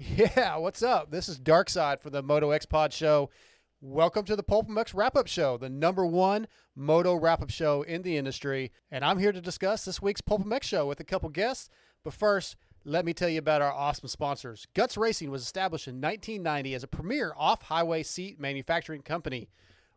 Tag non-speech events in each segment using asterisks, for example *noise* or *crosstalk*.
Yeah, what's up? This is Darkside for the Moto X Pod Show. Welcome to the Pulp MX Wrap Up Show, the number one moto wrap up show in the industry. And I'm here to discuss this week's Pulp MX show with a couple guests. But first, let me tell you about our awesome sponsors. Guts Racing was established in 1990 as a premier off highway seat manufacturing company,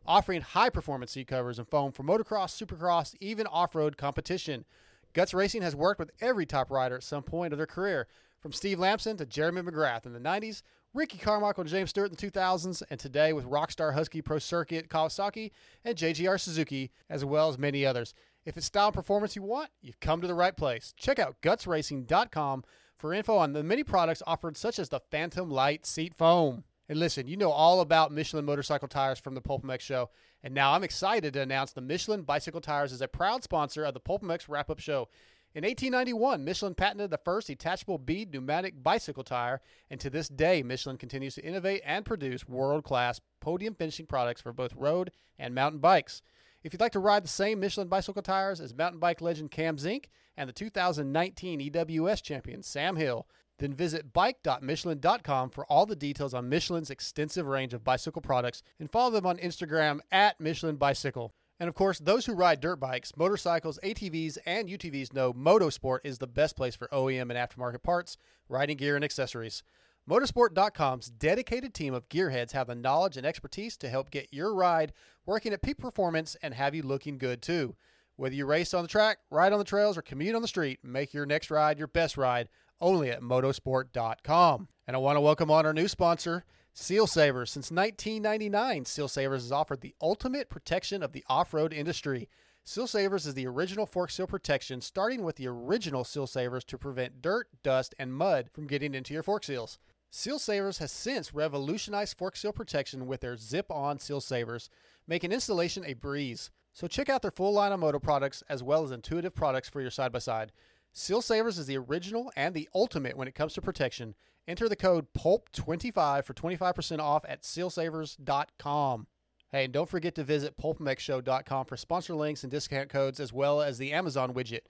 offering high performance seat covers and foam for motocross, supercross, even off road competition. Guts Racing has worked with every top rider at some point of their career, from Steve Lamson to Jeremy McGrath in the 90s, Ricky Carmichael and James Stewart in the 2000s, and today with Rockstar Husky Pro Circuit Kawasaki and JGR Suzuki, as well as many others. If it's style and performance you want, you've come to the right place. Check out gutsracing.com for info on the many products offered, such as the Phantom Light Seat Foam. And listen, you know all about Michelin motorcycle tires from the Pulp MX show, and now I'm excited to announce the Michelin bicycle tires is a proud sponsor of the Pulp MX wrap up show. In 1891, Michelin patented the first detachable bead pneumatic bicycle tire, and to this day, Michelin continues to innovate and produce world class podium finishing products for both road and mountain bikes. If you'd like to ride the same Michelin bicycle tires as mountain bike legend Cam Zink and the 2019 EWS champion Sam Hill, then visit bike.michelin.com for all the details on Michelin's extensive range of bicycle products and follow them on Instagram at Michelin Bicycle. And of course, those who ride dirt bikes, motorcycles, ATVs, and UTVs know Motosport is the best place for OEM and aftermarket parts, riding gear, and accessories. Motosport.com's dedicated team of gearheads have the knowledge and expertise to help get your ride working at peak performance and have you looking good too. Whether you race on the track, ride on the trails, or commute on the street, make your next ride your best ride only at motosport.com. And I want to welcome on our new sponsor, Seal Savers. Since 1999, Seal Savers has offered the ultimate protection of the off road industry. Seal Savers is the original fork seal protection, starting with the original Seal Savers to prevent dirt, dust, and mud from getting into your fork seals. Seal Savers has since revolutionized fork seal protection with their zip on Seal Savers, making installation a breeze. So check out their full line of moto products as well as intuitive products for your side by side. Seal Savers is the original and the ultimate when it comes to protection. Enter the code PULP25 for 25% off at sealsavers.com. Hey, and don't forget to visit pulpmxshow.com for sponsor links and discount codes as well as the Amazon widget.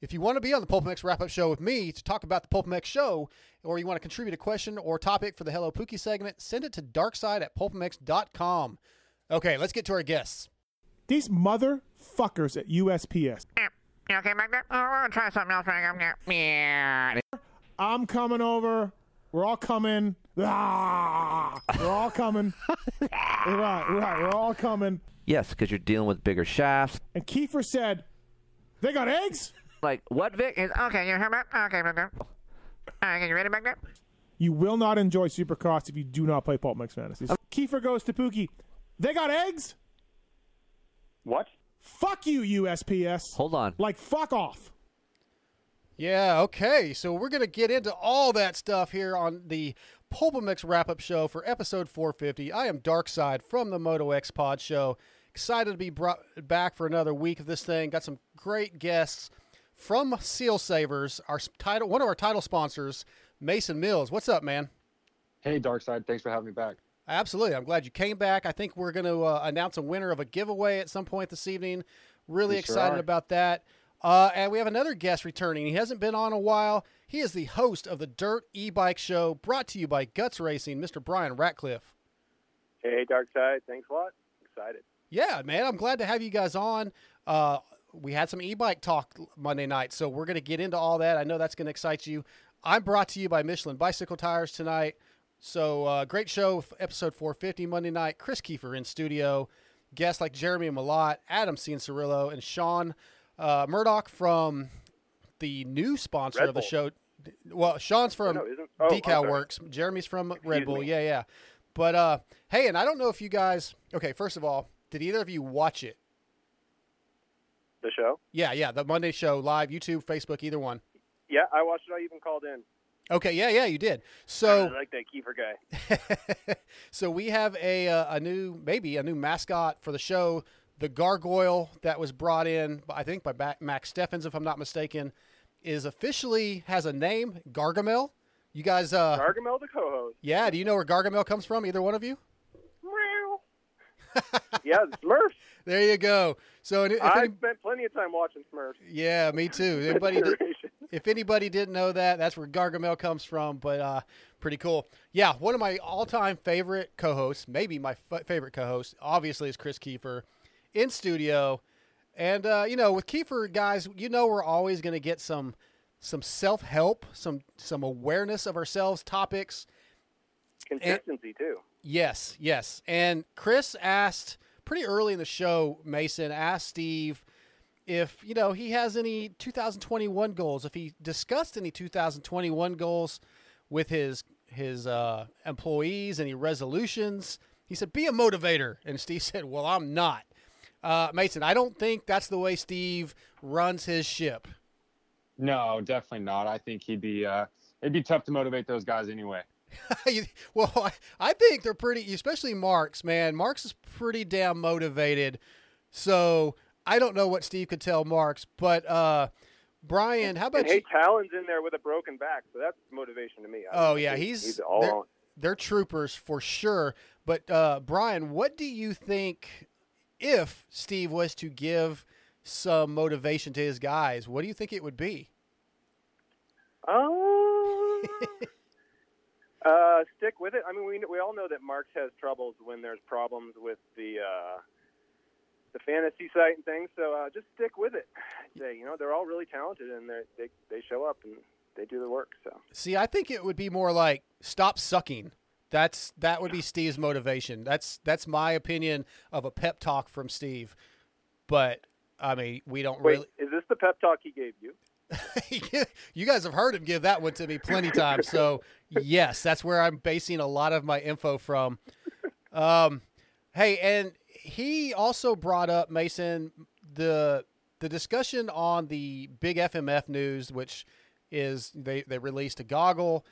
If you want to be on the Pulp MX wrap up show with me to talk about the Pulp MX show, or you want to contribute a question or topic for the Hello Pookie segment, send it to darkside at pulpmx.com. Okay, let's get to our guests. These motherfuckers at USPS. You okay back there? Oh, we're gonna try something else right now. Yeah. I'm coming over. We're all coming. Ah, we're all coming. *laughs* right, right. We're all coming. Yes, because you're dealing with bigger shafts. And Keefer said, "They got eggs." Like what, Vic? Is- Okay, you hear me? Okay, back there. All right, you ready back there? You will not enjoy Supercross if you do not play Pulp MX Fantasies. Keefer goes to Pookie. They got eggs. What? Fuck you, USPS. Hold on. Like fuck off. Yeah, okay. So we're going to get into all that stuff here on the Pulp MX wrap up show for episode 450. I am Darkside from the Moto X Pod Show. Excited to be brought back for another week of this thing. Got some great guests from Seal Savers, our title, one of our title sponsors, Mason Mills. What's up, man? Hey, Darkside, thanks for having me back. Absolutely. I'm glad you came back. I think we're going to uh, announce a winner of a giveaway at some point this evening. Really We excited are. about that. Uh, and we have another guest returning. He hasn't been on a while. He is the host of the Dirt E Bike Show, brought to you by Guts Racing, Mr. Bryan Ratcliffe. Hey, Darkside. Thanks a lot. Excited. Yeah, man, I'm glad to have you guys on. Uh, we had some e-bike talk Monday night, so we're going to get into all that. I know that's going to excite you. I'm brought to you by Michelin Bicycle Tires tonight. So uh, great show, f- episode 450 Monday night. Kris Keefer in studio, guests like Jeremy Malott, Adam Cianciarulo, and Cerillo, and Sean uh, Murdoch from the new sponsor Red of the Bull. show. Well, Sean's from no, oh, Decal. Works. Jeremy's from Red Bull. me. Yeah, yeah. But uh, hey, and I don't know if you guys. Okay, first of all, did either of you watch it? The show? Yeah, yeah, the Monday show live, YouTube, Facebook, either one. Yeah, I watched it. I even called in. Okay, yeah, yeah, you did. So I like that Keefer guy. *laughs* so we have a uh, a new maybe a new mascot for the show, the gargoyle that was brought in, I think by Ba- Max Steffens, if I'm not mistaken, is officially has a name, Gargamel. You guys, uh, Gargamel the co-host. yeah, do you know where Gargamel comes from? Either one of you? *laughs* yeah, the Smurfs. There you go. So if I any- spent plenty of time watching Smurfs. yeah, me too. *laughs* Anybody did. If anybody didn't know that, that's where Gargamel comes from. But uh, pretty cool. Yeah, one of my all-time favorite co-hosts, maybe my f- favorite co-host, obviously is Kris Keefer, in studio. And uh, you know, with Keefer, guys, you know we're always going to get some some self-help, some some awareness of ourselves topics. Consistency too. Yes, yes. And Chris asked pretty early in the show, Mason asked Steve if, you know, he has any 2021 goals, if he discussed any 2021 goals with his his uh, employees, any resolutions. He said, "Be a motivator." And Steve *laughs* said, "Well, I'm not." Uh, Mason, I don't think that's the way Steve runs his ship. No, definitely not. I think he'd be uh, it'd be tough to motivate those guys anyway. *laughs* well, I, I think they're pretty, especially Marks, man. Marks is pretty damn motivated. So I don't know what Steve could tell Marks, but uh, Bryan, how about And you? hey, Talon's in there with a broken back, so that's motivation to me. I Oh yeah, he's, he's all they're, on. they're troopers for sure. But uh, Bryan, what do you think if Steve was to give some motivation to his guys? What do you think it would be? Oh. *laughs* uh, stick with it. I mean, we we all know that Marks has troubles when there's problems with the uh, the fantasy site and things. So uh, just stick with it. Say, you know, they're all really talented and they they they show up and they do the work. So See, I think it would be more like stop sucking. That's that would be Steve's motivation. That's that's my opinion of a pep talk from Steve. But I mean, we don't wait, really. is this the pep talk he gave you? *laughs* you guys have heard him give that one to me plenty *laughs* times. So yes, that's where I'm basing a lot of my info from. Um, hey, and he also brought up Mason the the discussion on the big FMF news, which is they they released a goggle,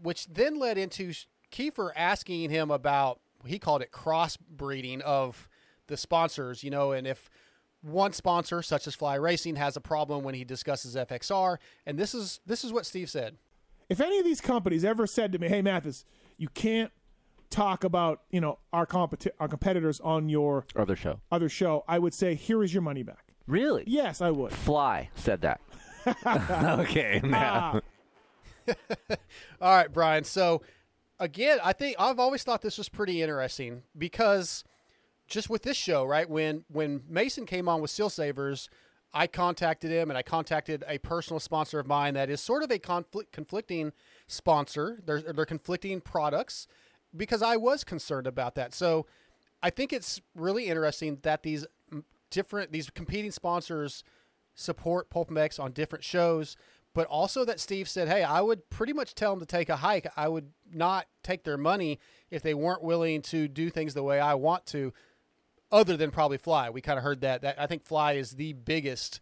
which then led into Keefer asking him about he called it crossbreeding of the sponsors, you know, and if one sponsor such as Fly Racing has a problem when he discusses FXR, and this is this is what Steve said. If any of these companies ever said to me, "Hey, Matthes, you can't talk about you know our competi- our competitors on your Other show. other show," I would say, "Here is your money back." Really? Yes, I would. Fly said that. *laughs* okay, Ah, now. *laughs* All right, Bryan. So again, I think I've always thought this was pretty interesting because just with this show, right? When when Mason came on with Seal Savers, I contacted him and I contacted a personal sponsor of mine that is sort of a conflict conflicting sponsor. They're they're conflicting products because I was concerned about that. So I think it's really interesting that these mm, different these competing sponsors support Pulp MX on different shows, but also that Steve said, "Hey, I would pretty much tell them to take a hike. I would not take their money if they weren't willing to do things the way I want to, other than probably Fly." We kind of heard that. That I think Fly is the biggest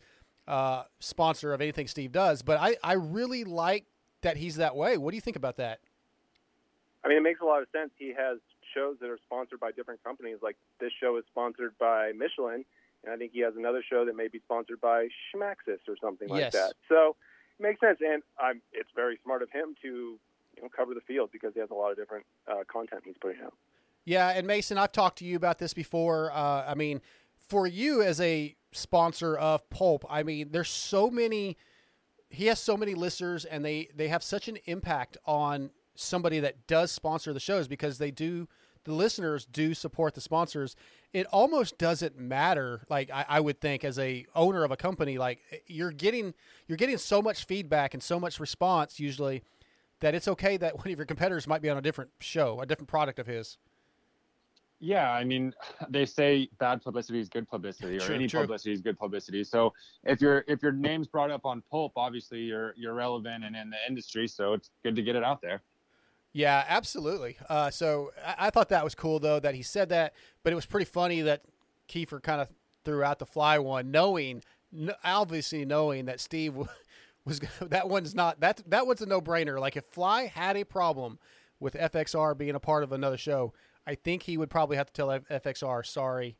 uh, sponsor of anything Steve does, but I I really like that he's that way. What do you think about that? I mean, it makes a lot of sense. He has shows that are sponsored by different companies. Like this show is sponsored by Michelin, and I think he has another show that may be sponsored by Schmaxis or something like Yes. that. So it makes sense, and I'm, it's very smart of him to you know cover the field because he has a lot of different uh, content he's putting out. Yeah, and Mason, I've talked to you about this before. Uh, I mean, for you as a sponsor of Pulp, I mean, there's so many. He has so many listeners, and they they have such an impact on somebody that does sponsor the shows because they do. The listeners do support the sponsors. It almost doesn't matter. Like I, I would think, as a owner of a company, like eh, you're getting you're getting so much feedback and so much response usually that it's okay that *laughs* one of your competitors might be on a different show, a different product of his. Yeah, I mean, *laughs* they say bad publicity is good publicity, or True, any true. publicity is good publicity. So if your if your name's brought up on Pulp, obviously you're you're relevant and in the industry, so it's good to get it out there. Yeah, absolutely. Uh, so I, I thought that was cool though that he said that, but it was pretty funny that Keefer kind of threw out the fly one, knowing, kn- obviously knowing that Steve w- *laughs* was that one's not that that one's a no brainer. Like if Fly had a problem with FXR being a part of another show, I think he would probably have to tell F- FXR, sorry,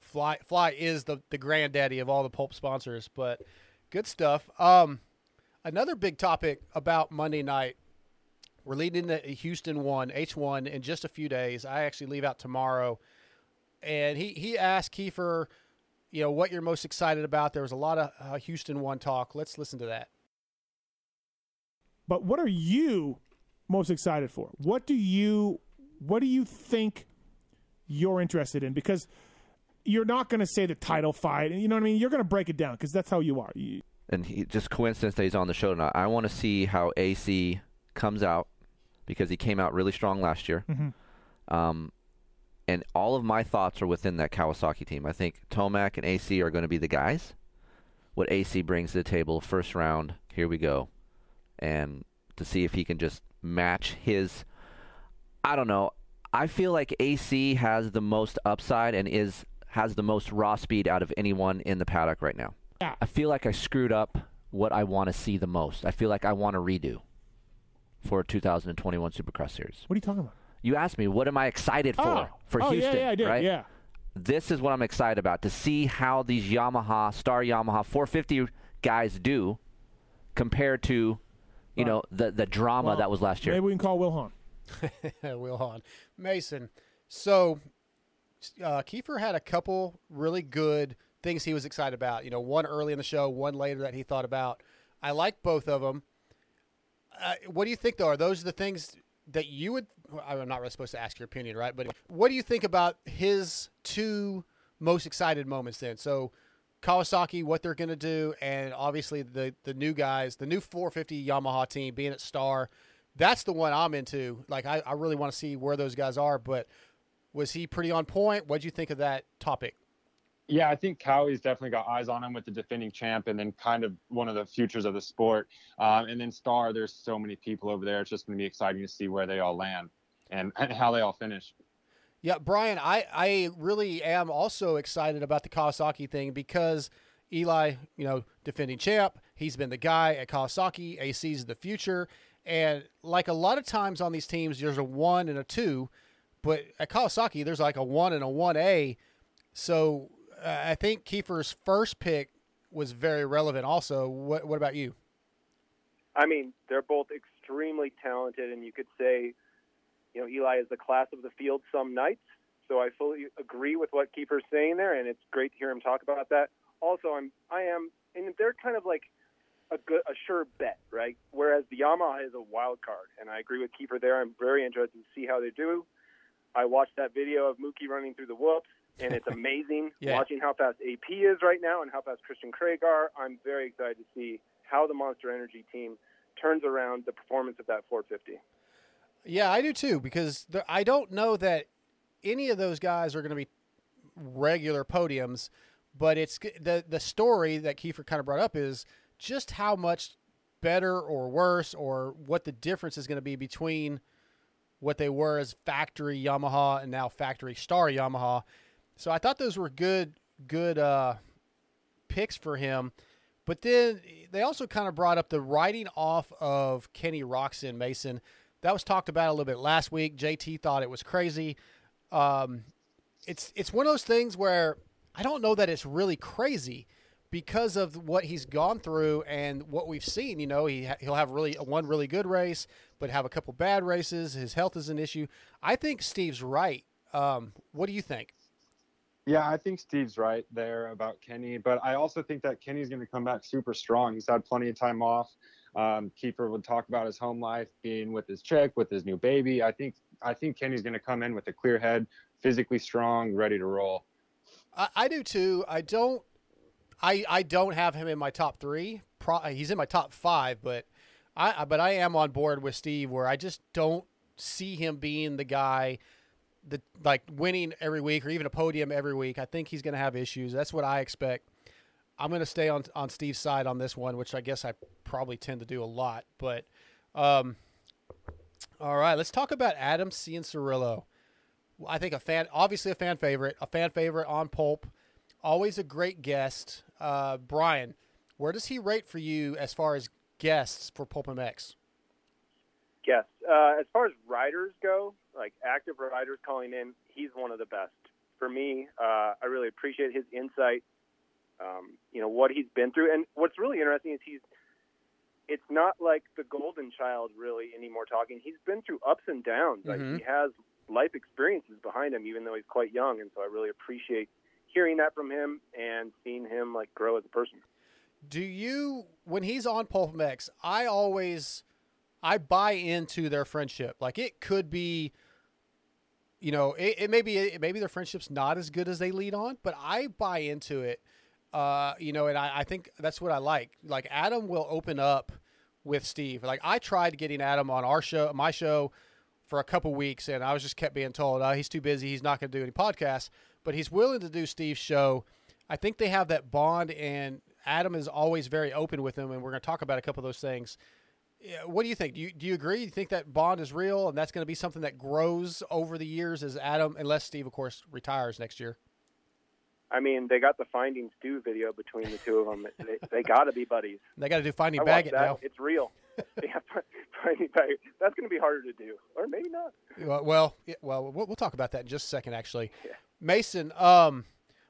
Fly Fly is the the granddaddy of all the pulp sponsors. But good stuff. Um, another big topic about Monday night. We're leading into Houston one H one in just a few days. I actually leave out tomorrow, and he he asked Keefer, you know, what you're most excited about. There was a lot of uh, Houston one talk. Let's listen to that. But what are you most excited for? What do you what do you think you're interested in? Because you're not going to say the title fight. You know what I mean? You're going to break it down because that's how you are. You, and he, just coincidence that he's on the show tonight. I want to see how AC comes out because he came out really strong last year. Mhm. Um, and all of my thoughts are within that Kawasaki team. I think Tomac and AC are going to be the guys. What AC brings to the table, first round, here we go, and to see if he can just match his. I don't know. I feel like AC has the most upside and is has the most raw speed out of anyone in the paddock right now. Yeah. I feel like I screwed up what I want to see the most. I feel like I want to redo for 2021 Supercross Series. what are you talking about? You asked me, what am I excited for Oh. for oh, Houston? yeah, yeah, I did. right? Yeah. This is what I'm excited about to see how these Yamaha Star Yamaha 450 guys do compared to, you know, the the drama Well, that was last year. Maybe we can call Will Hahn. *laughs* Will Hahn. Mason. So uh, Keefer had a couple really good things he was excited about. You know, one early in the show, one later that he thought about. I like both of them. Uh, what do you think, though? Are those the things that you would? I'm not really supposed to ask your opinion, right? But what do you think about his two most excited moments then? So Kawasaki, what they're going to do, and obviously the the new guys, the new 450 Yamaha team being at Star. That's the one I'm into. Like I, I really want to see where those guys are. But was he pretty on point? What'd you think of that topic? Yeah, I think Kawi's definitely got eyes on him with the defending champ and then kind of one of the futures of the sport. Um, and then Star, there's so many people over there. It's just going to be exciting to see where they all land and, and *laughs* how they all finish. Yeah, Bryan, I, I really am also excited about the Kawasaki thing because Eli, you know, defending champ, he's been the guy at Kawasaki. AC's the future. And like a lot of times on these teams, there's a one and a two, but at Kawasaki, there's like a one and a 1A. So uh, I think Keefer's first pick was very relevant also. What, what about you? I mean, they're both extremely talented, and you could say, you know, Eli is the class of the field some nights. So I fully agree with what Keefer's saying there, and it's great to hear him talk about that. Also, I'm, I am, and they're kind of like a good, a sure bet, right? Whereas the Yamaha is a wild card, and I agree with Keefer there. I'm very interested to see how they do. I watched that video of Mookie running through the whoops, and it's *laughs* amazing Yeah. watching how fast AP is right now and how fast Christian Craig are. I'm very excited to see how the Monster Energy team turns around the performance of that 450. Yeah, I do too because there, I don't know that any of those guys are going to be regular podiums, but it's the the story that Keefer kind of brought up is just how much better or worse or what the difference is going to be between what they were as factory Yamaha and now factory Star Yamaha. So I thought those were good good uh, picks for him. But then they also kind of brought up the writing off of Kenny Roczen Mason. That was talked about a little bit last week. JT thought it was crazy. Um, it's it's one of those things where I don't know that it's really crazy because of what he's gone through and what we've seen. You know, he he'll have really one really good race, but have a couple bad races. His health is an issue. I think Steve's right. Um, what do you think? Yeah, I think Steve's right there about Kenny, but I also think that Kenny's going to come back super strong. He's had plenty of time off. Um, Keefer would talk about his home life, being with his chick, with his new baby. I think I think Kenny's going to come in with a clear head, physically strong, ready to roll. I, I do too. I don't. I I don't have him in my top three. Pro, he's in my top five, but I but I am on board with Steve where I just don't see him being the guy that like winning every week or even a podium every week. I think he's going to have issues. That's what I expect. I'm going to stay on on Steve's side on this one, which I guess I probably tend to do a lot. But um, all right, let's talk about Adam Cianciarulo. I think a fan, obviously a fan favorite, a fan favorite on Pulp. Always a great guest. Uh, Bryan, where does he rate for you as far as guests for Pulp MX? Yes. Uh, as far as riders go, like active riders calling in, he's one of the best. For me, uh, I really appreciate his insight. Um, you know what he's been through, and what's really interesting is he's. It's not like the golden child really anymore. Talking, he's been through ups and downs. Like Mhm. he has life experiences behind him, even though he's quite young, and so I really appreciate hearing that from him and seeing him like grow as a person. Do you when he's on Pulp MX, I always I buy into their friendship. Like it could be you know, it, it it, maybe their friendship's not as good as they lead on, but I buy into it. Uh, you know, and I, I think that's what I like. Like Adam will open up with Steve. Like I tried getting Adam on our show, my show, for a couple weeks, and I was just kept being told, "Oh, he's too busy. He's not going to do any podcasts." But he's willing to do Steve's show. I think they have that bond, and Adam is always very open with him, and we're going to talk about a couple of those things. Yeah, What do you think? Do you do you agree? Do you think that bond is real, and that's going to be something that grows over the years as Adam, unless Steve, of course, retires next year? I mean, they got the findings Stu video between the two of them. They, they got to be buddies. They got to do Finding Baggett now. It's real. *laughs* yeah, Finding Baggett. That's going to be harder to do, or maybe not. Well, well, yeah, well, we'll we'll talk about that in just a second, actually. Mason, um,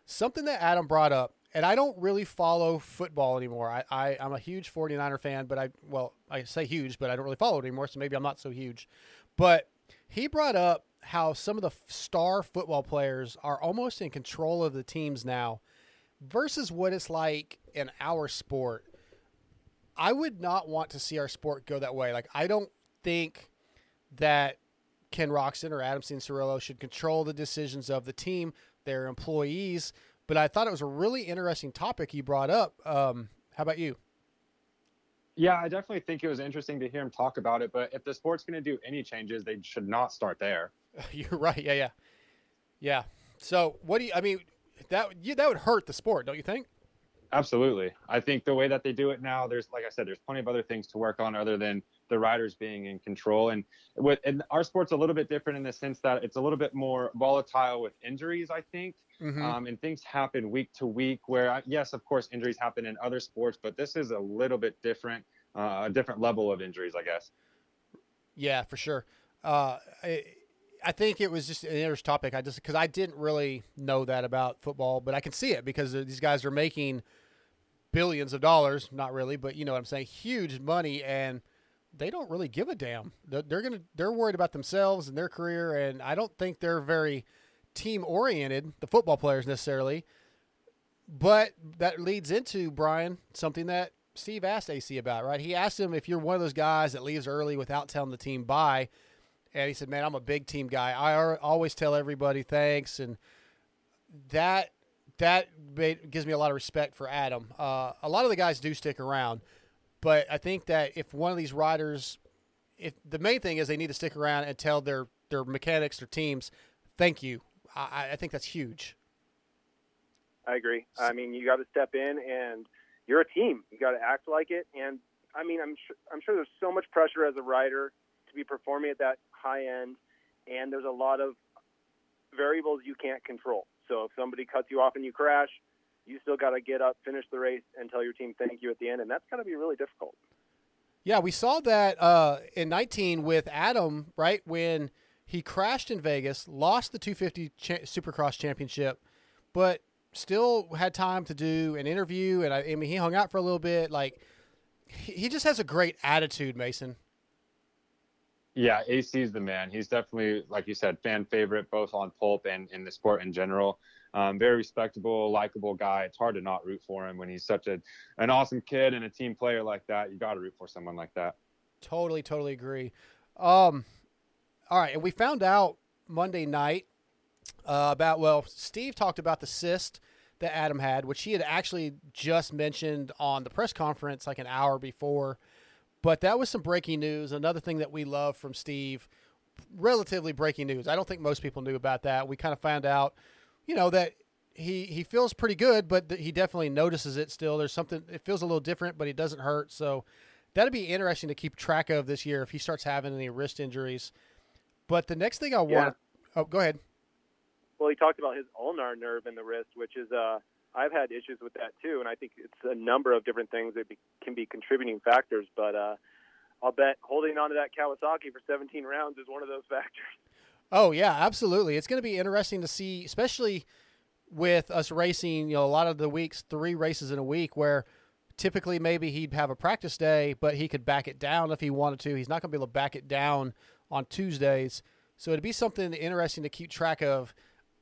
something that Adam brought up, and I don't really follow football anymore. I, I, I'm a huge 49er fan, but I, well, I say huge, but I don't really follow it anymore, so maybe I'm not so huge. But he brought up how some of the star football players are almost in control of the teams now versus what it's like in our sport. I would not want to see our sport go that way. Like, I don't think that Ken Roczen or Adam Cianciarulo should control the decisions of the team, their employees. But I thought it was a really interesting topic you brought up. Um, how about you? Yeah, I definitely think it was interesting to hear him talk about it. But if the sport's going to do any changes, they should not start there. *laughs* You're right. Yeah, yeah, yeah. So, what do you? I mean, that you, that would hurt the sport, don't you think? Absolutely. I think the way that they do it now, there's like I said, there's plenty of other things to work on other than the riders being in control. And with and our sport's a little bit different in the sense that it's a little bit more volatile with injuries. I think, Mhm. um, and things happen week to week. Where I- yes, of course, injuries happen in other sports, but this is a little bit different, uh, a different level of injuries, I guess. Yeah, for sure. Uh, I, I think it was just an interesting topic. I just because I didn't really know that about football, but I can see it because these guys are making billions of dollars. Not really, but you know what I'm saying. Huge money, and they don't really give a damn. They're, gonna they're worried about themselves and their career, and I don't think they're very team oriented. The football players necessarily. But that leads into Bryan something that Steve asked AC about, right? He asked him if you're one of those guys that leaves early without telling the team bye. And he said, "Man, I'm a big team guy. I always tell everybody thanks." And that that made, gives me a lot of respect for Adam. Uh, a lot of the guys do stick around, but I think that if one of these riders, if the main thing is they need to stick around and tell their their mechanics, their teams, thank you. I, I think that's huge. I agree. I mean, you got to step in, and you're a team. You got to act like it. And I mean, I'm sure, I'm sure there's so much pressure as a rider to be performing at that high end, and there's a lot of variables you can't control. So if somebody cuts you off and you crash, you still got to get up, finish the race, and tell your team thank you at the end, and that's got to be really difficult. Yeah, we saw that uh, in 19 with Adam, right? When he crashed in Vegas, lost the 250 cha- Supercross championship, but still had time to do an interview. And I, I mean, he hung out for a little bit. Like, he, he just has a great attitude, Mason. Yeah, AC is the man. He's definitely, like you said, fan favorite both on pulp and in the sport in general. Um, very respectable, likable guy. It's hard to not root for him when he's such a an awesome kid and a team player like that. You got to root for someone like that. Totally, totally agree. Um, all right, and we found out Monday night uh, about well, Steve talked about the cyst that Adam had, which he had actually just mentioned on the press conference like an hour before. But that was some breaking news. Another thing that we love from Steve, relatively breaking news. I don't think most people knew about that. We kind of found out, you know, that he he feels pretty good, but th- he definitely notices it still. There's something it feels a little different, but he doesn't hurt. So that'd be interesting to keep track of this year if he starts having any wrist injuries. But the next thing I want, Yeah. oh, go ahead. Well, he talked about his ulnar nerve in the wrist, which is uh, I've had issues with that too, and I think it's a number of different things that be, can be contributing factors. But uh, I'll bet holding on to that Kawasaki for 17 rounds is one of those *laughs* factors. Oh yeah, absolutely. It's going to be interesting to see, especially with us racing. You know, a lot of the weeks, three races in a week, where typically maybe he'd have a practice day, but he could back it down if he wanted to. He's not going to be able to back it down on Tuesdays, so it'd be something interesting to keep track of.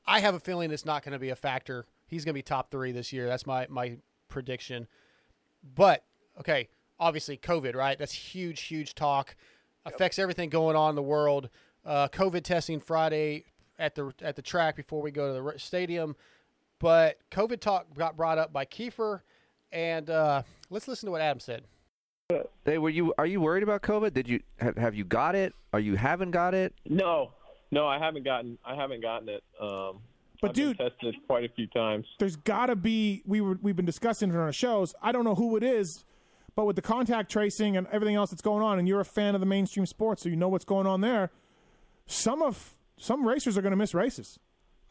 I have a feeling it's not going to be a factor. He's going to be top three this year. That's my my prediction. But okay, obviously COVID, right? That's huge, huge talk. Affects everything going on in the world. Uh, COVID testing Friday at the at the track before we go to the stadium. But COVID talk got brought up by Keefer, and uh, let's listen to what Adam said. Hey, were you are you worried about COVID? Did you have, have you got it? Are you haven't got it? No, no, I haven't gotten I haven't gotten it. Um, But I've been dude- tested quite a few times. There's got to be we were we've been discussing it on our shows. I don't know who it is, but with the contact tracing and everything else that's going on, and you're a fan of the mainstream sports, so you know what's going on there. Some of some racers are going to miss races.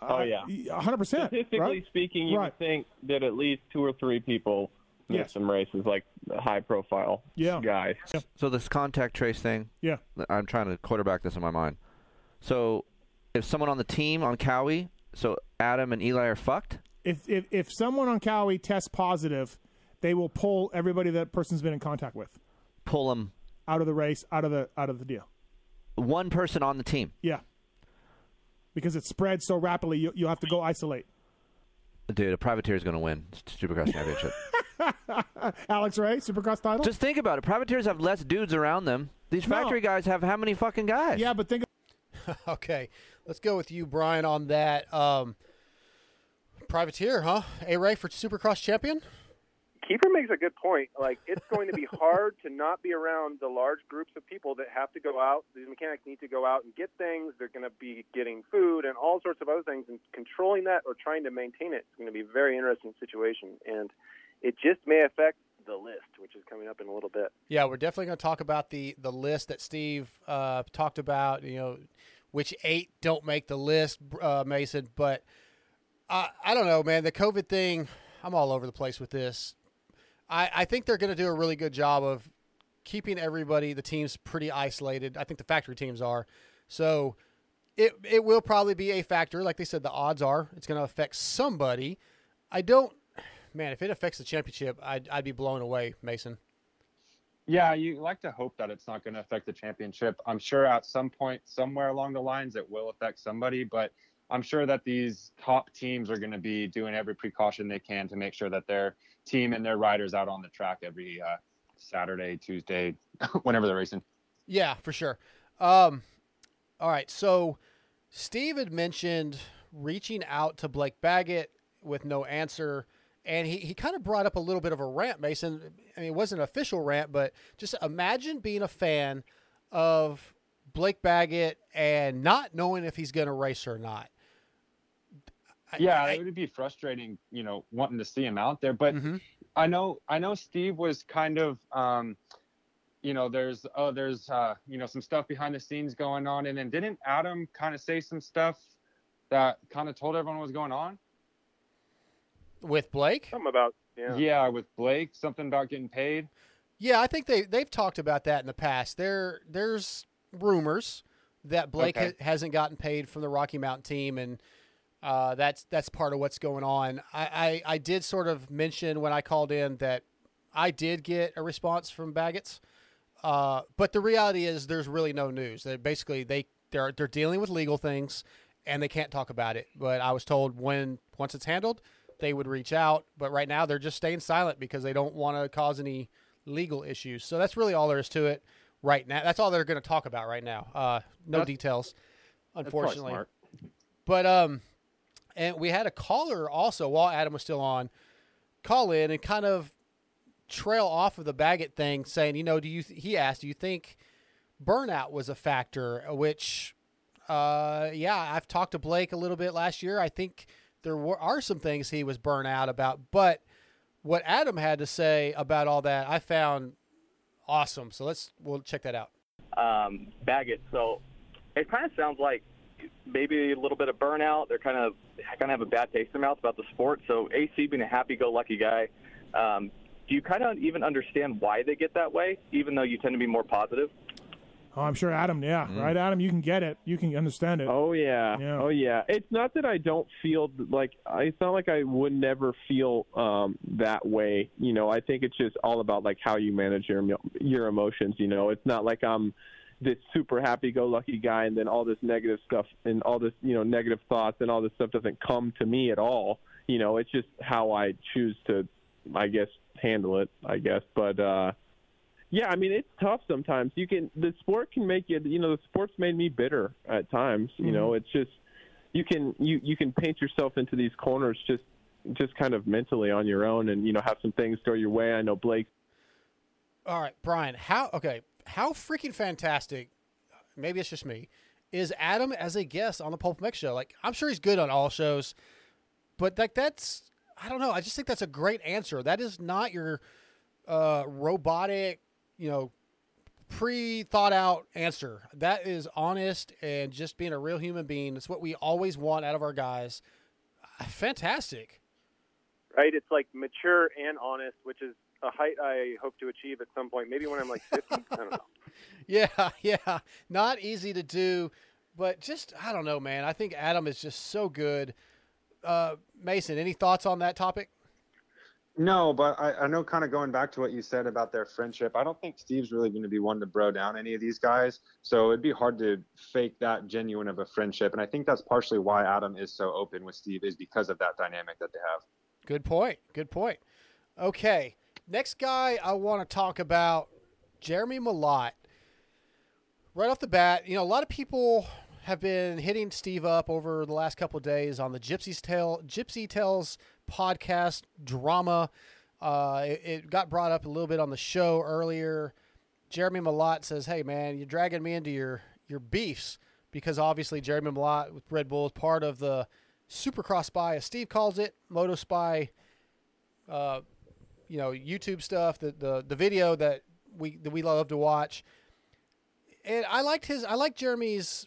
Oh yeah, hundred percent. Statistically right? speaking, you Right. would think that at least two or three people miss Yes. some races, like high profile Yeah. guys. So this contact trace thing. Yeah. I'm trying to quarterback this in my mind. So if someone on the team on Kawi, so Adam and Eli are fucked. If if if someone on Kawi tests positive, they will pull everybody that person's been in contact with Pull them. out of the race, out of the out of the deal. One person on the team. Yeah. Because it spreads so rapidly, you you have to go isolate. Dude, a privateer is going to win Supercross championship. *laughs* Alex Ray, Supercross title. Just think about it. Privateers have less dudes around them. These No. factory guys have how many fucking guys? Yeah, but think. *laughs* okay, let's go with you, Bryan, on that. Um, privateer, huh? A Ray for Supercross champion. Keefer makes a good point. Like it's going to be *laughs* hard to not be around the large groups of people that have to go out. These mechanics need to go out and get things. They're going to be getting food and all sorts of other things, and controlling that or trying to maintain it is going to be a very interesting situation. And it just may affect the list, which is coming up in a little bit. Yeah, we're definitely going to talk about the the list that Steve uh, talked about. You know, which eight don't make the list, uh, Mason. But I I don't know, man. The COVID thing, I'm all over the place with this. I, I think they're going to do a really good job of keeping everybody, the teams, pretty isolated. I think the factory teams are. So it it will probably be a factor. Like they said, the odds are it's going to affect somebody. I don't, man. If it affects the championship, I'd I'd be blown away, Mason. Yeah, you like to hope that it's not going to affect the championship. I'm sure at some point, somewhere along the lines, it will affect somebody, but I'm sure that these top teams are going to be doing every precaution they can to make sure that their team and their riders out on the track every uh, Saturday, Tuesday, *laughs* whenever they're racing. Yeah, for sure. Um, all right. So Steve had mentioned reaching out to Blake Baggett with no answer. And he, he kind of brought up a little bit of a rant, Mason. I mean, it wasn't an official rant, but just imagine being a fan of Blake Baggett and not knowing if he's going to race or not. Yeah, it would be frustrating, you know, wanting to see him out there. But I know, I know, Steve was kind of, um, you know, there's, oh, there's, uh, you know, some stuff behind the scenes going on, and then didn't Adam kind of say some stuff that kind of told everyone what was going on? With Blake? Something about yeah. Yeah, with Blake, something about getting paid. Yeah, I think they they've talked about that in the past. There there's rumors that Blake Okay. ha- hasn't gotten paid from the Rocky Mountain team, and uh, that's that's part of what's going on. I, I I did sort of mention when I called in that I did get a response from Baggett's, uh, but the reality is there's really no news. That basically they they're they're dealing with legal things, and they can't talk about it. But I was told when once it's handled, they would reach out. But right now they're just staying silent because they don't want to cause any legal issues. So that's really all there is to it right now. That's all they're going to talk about right now. Uh, no That's- details, unfortunately. But um, and we had a caller also while Adam was still on, call in and kind of trail off of the Baggett thing, saying, you know, do you? He asked, do you think burnout was a factor? Which, uh, yeah, I've talked to Blake a little bit last year. I think there were, are some things he was burnout about, but what Adam had to say about all that, I found awesome. So let's we'll check that out. um, Baggett. So it kind of sounds like maybe a little bit of burnout. They're kind of kind of have a bad taste in their mouth about the sport. So AC being a happy-go-lucky guy, um, do you kind of even understand why they get that way, even though you tend to be more positive? Oh, I'm sure Adam. Yeah, right, Adam. You can get it. You can understand it. Oh yeah. Yeah. Oh yeah. It's not that I don't feel like I- it's not like I would never feel um that way. You know, I think it's just all about like how you manage your emo- your emotions, you know. It's not like I'm this super happy go lucky guy and then all this negative stuff and all this, you know, negative thoughts and all this stuff doesn't come to me at all. You know, it's just how I choose to I guess handle it, I guess. But uh yeah, I mean it's tough sometimes. You can the sport can make you. You know, the sport's made me bitter at times. You know, it's just you can you you can paint yourself into these corners just just kind of mentally on your own, and you know have some things go your way. I know Blake. All right, Bryan. How okay? How freaking fantastic? Maybe it's just me. Is Adam as a guest on the Pulp MX show? Like, I'm sure he's good on all shows, but like that's I don't know. I just think that's a great answer. That is not your uh, robotic, you know, pre thought out answer. That is honest and just being a real human being. It's what we always want out of our guys. Fantastic. right? It's like mature and honest, which is a height I hope to achieve at some point. Maybe when I'm like 50. I don't know. *laughs* Yeah, *laughs* yeah. Not easy to do, but just I don't know, man. I think Adam is just so good. Uh, Mason, any thoughts on that topic? No, but I, I know kind of going back to what you said about their friendship, I don't think Steve's really going to be one to bro down any of these guys. So it'd be hard to fake that genuine of a friendship. And I think that's partially why Adam is so open with Steve is because of that dynamic that they have. Good point. Good point. Okay. Next guy I want to talk about, Jeremy Malott. Right off the bat, you know, a lot of people have been hitting Steve up over the last couple days on the Gypsy's Tale Gypsy Tales podcast drama. Uh, it, it got brought up a little bit on the show earlier. Jeremy Malott says, "Hey man, you're dragging me into your your beefs because obviously Jeremy Malott with Red Bull is part of the Supercross Spy, as Steve calls it, Moto Spy. Uh, you know, YouTube stuff, the the the video that we that we love to watch. And I liked his. I like Jeremy's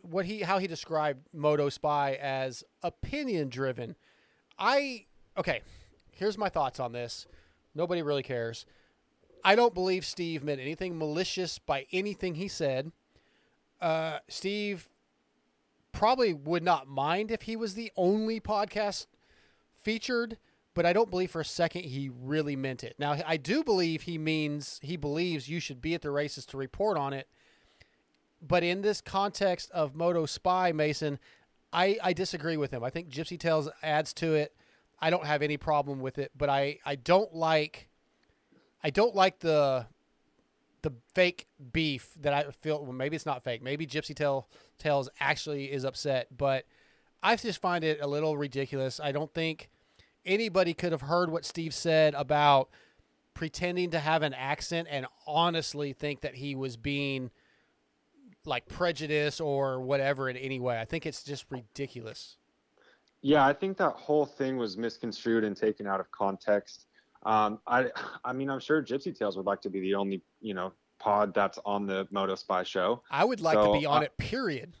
what he how he described Moto Spy as opinion driven. I okay. Here's my thoughts on this. Nobody really cares. I don't believe Steve meant anything malicious by anything he said. Uh, Steve probably would not mind if he was the only podcast featured, but I don't believe for a second he really meant it. Now, I do believe he means he believes you should be at the races to report on it. But in this context of Moto Spy, Mason, I, I disagree with him. I think Gypsy Tales adds to it. I don't have any problem with it, but I, I don't like I don't like the the fake beef that I feel. Well, maybe it's not fake. Maybe Gypsy Tale Tales actually is upset, but I just find it a little ridiculous. I don't think anybody could have heard what Steve said about pretending to have an accent and honestly think that he was being like prejudice or whatever in any way. I think it's just ridiculous. Yeah, I think that whole thing was misconstrued and taken out of context. Um, I, I mean, I'm sure Gypsy Tales would like to be the only, you know, pod that's on the Moto Spy show. I would like So, to be on I- it. Period.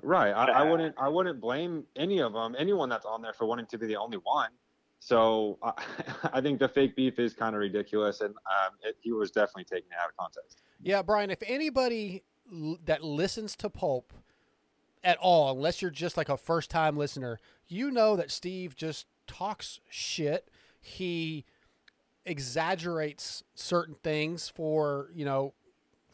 Right. I, I wouldn't. I wouldn't blame any of them, anyone that's on there, for wanting to be the only one. So I, *laughs* I think the fake beef is kind of ridiculous, and um, it, he was definitely taken out of context. Yeah, Bryan, if anybody l- that listens to Pulp at all, unless you're just like a first time listener, you know that Steve just talks shit. He exaggerates certain things for, you know,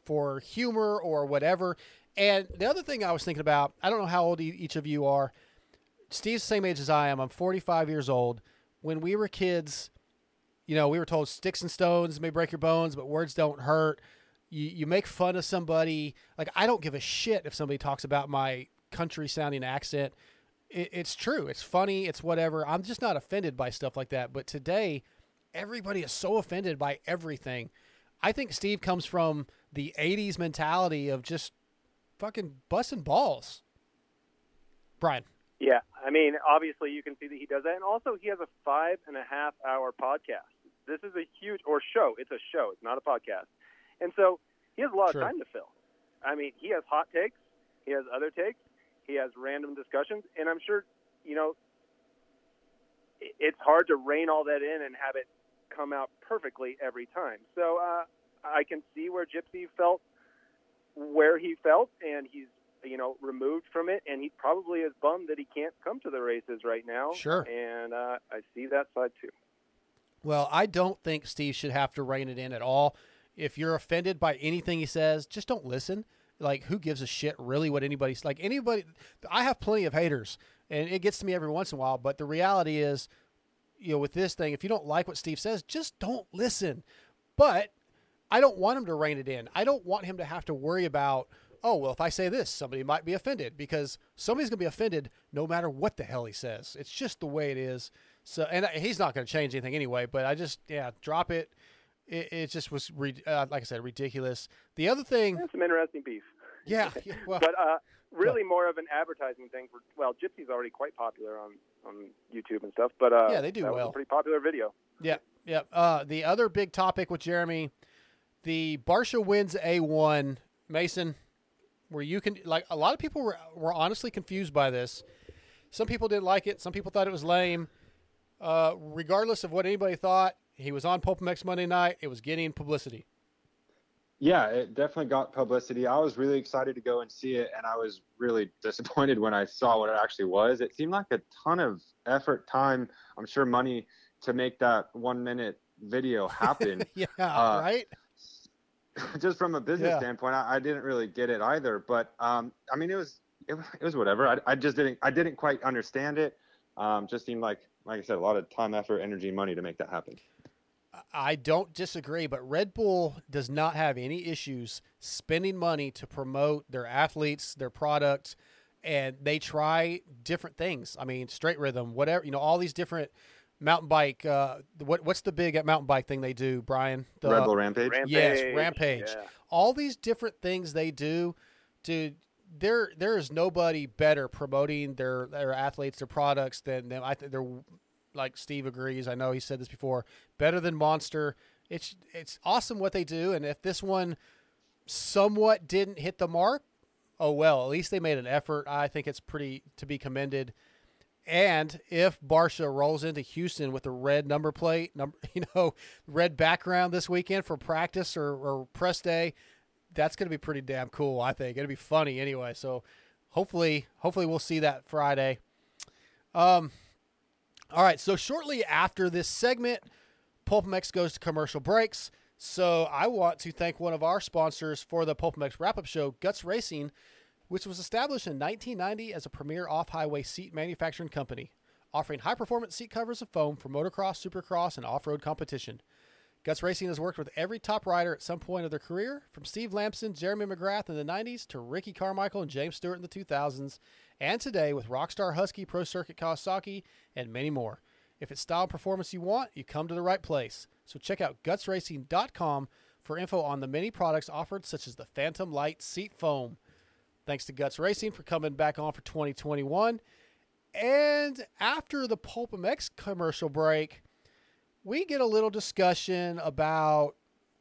for humor or whatever. And the other thing I was thinking about, I don't know how old each of you are. Steve's the same age as I am. I'm 45 years old. When we were kids, you know, we were told sticks and stones may break your bones, but words don't hurt. You, you make fun of somebody. Like, I don't give a shit if somebody talks about my country sounding accent. It, it's true. It's funny. It's whatever. I'm just not offended by stuff like that. But today, everybody is so offended by everything. I think Steve comes from the 80s mentality of just fucking busting balls. Bryan. Yeah, I mean, obviously you can see that he does that, and also he has a five and a half hour podcast. This is a huge or show. It's a show. It's not a podcast, and so he has a lot Sure. of time to fill. I mean, he has hot takes. He has other takes. he has random discussions, and I'm sure you know it's hard to rein all that in and have it come out perfectly every time. So uh, I can see where Gypsy felt where he felt, and he's you know removed from it, and he probably is bummed that he can't come to the races right now. Sure. and uh, I see that side too. Well, I don't think Steve should have to rein it in at all. If you're offended by anything he says, just don't listen. Like, who gives a shit really what anybody's like? Anybody, I have plenty of haters, and it gets to me every once in a while. But the reality is, you know, with this thing, if you don't like what Steve says, just don't listen. But I don't want him to rein it in. I don't want him to have to worry about, oh, well, if I say this, somebody might be offended because somebody's going to be offended no matter what the hell he says. It's just the way it is. So, and he's not going to change anything anyway. But I just, yeah, drop it. It, it just was, re- uh, like I said, ridiculous. The other thing, That's some interesting beef. yeah, *laughs* yeah, well, but uh, really more of an advertising thing for well, Gypsy's already quite popular on on YouTube and stuff. But uh, Yeah, they do that well. a pretty popular video. Yeah, yeah. Uh, the other big topic with Jeremy, the Barcia wins a one. Mason, where you can like a lot of people were were honestly confused by this. Some people didn't like it. Some people thought it was lame. Uh, regardless of what anybody thought, he was on PulpMX Monday night. It was getting publicity. Yeah, it definitely got publicity. I was really excited to go and see it, and I was really *laughs* disappointed when I saw what it actually was. It seemed like a ton of effort, time, I'm sure money to make that one minute video happen. *laughs* yeah, Uh, right. *laughs* Just from a business Yeah. standpoint, I, I didn't really get it either. But um, I mean, it was it, was- it was whatever. I, I just didn't I didn't quite understand it. Um, just seemed like like I said, a lot of time, effort, energy, money to make that happen. I don't disagree, but Red Bull does not have any issues spending money to promote their athletes, their products, and they try different things. I mean, straight rhythm, whatever, you know, all these different mountain bike. Uh, what what's the big mountain bike thing they do, Bryan? The, Red Bull Rampage. Yes, Rampage, Rampage. yeah. All these different things they do, dude. There, there is nobody better promoting their their athletes, their products than them. I think they're like Steve agrees. I know he said this before. Better than Monster. It's it's awesome what they do, and if this one somewhat didn't hit the mark, oh well. At least they made an effort. I think it's pretty to be commended. And if Barcia rolls into Houston with a red number plate, number *laughs* you know, red background this weekend for practice or, or press day, that's going to be pretty damn cool. I think it'll be funny anyway. So hopefully, hopefully we'll see that Friday. Um, all right. So shortly after this segment, PulpMX goes to commercial breaks. So I want to thank one of our sponsors for the PulpMX wrap-up show, Guts Racing, which was established in 1990 as a premier off-highway seat manufacturing company, offering high-performance seat covers of foam for motocross, supercross, and off-road competition. Guts Racing has worked with every top rider at some point of their career, from Steve Lamson, Jeremy McGrath in the 90s to Ricky Carmichael and James Stewart in the 2000s, and today with Rockstar Husky, Pro Circuit Kawasaki, and many more. If it's style and performance you want, you come to the right place. So check out gutsracing.com for info on the many products offered, such as the Phantom Light Seat Foam. Thanks to Guts Racing for coming back on for 2021. And after the PulpMX commercial break, we get a little discussion about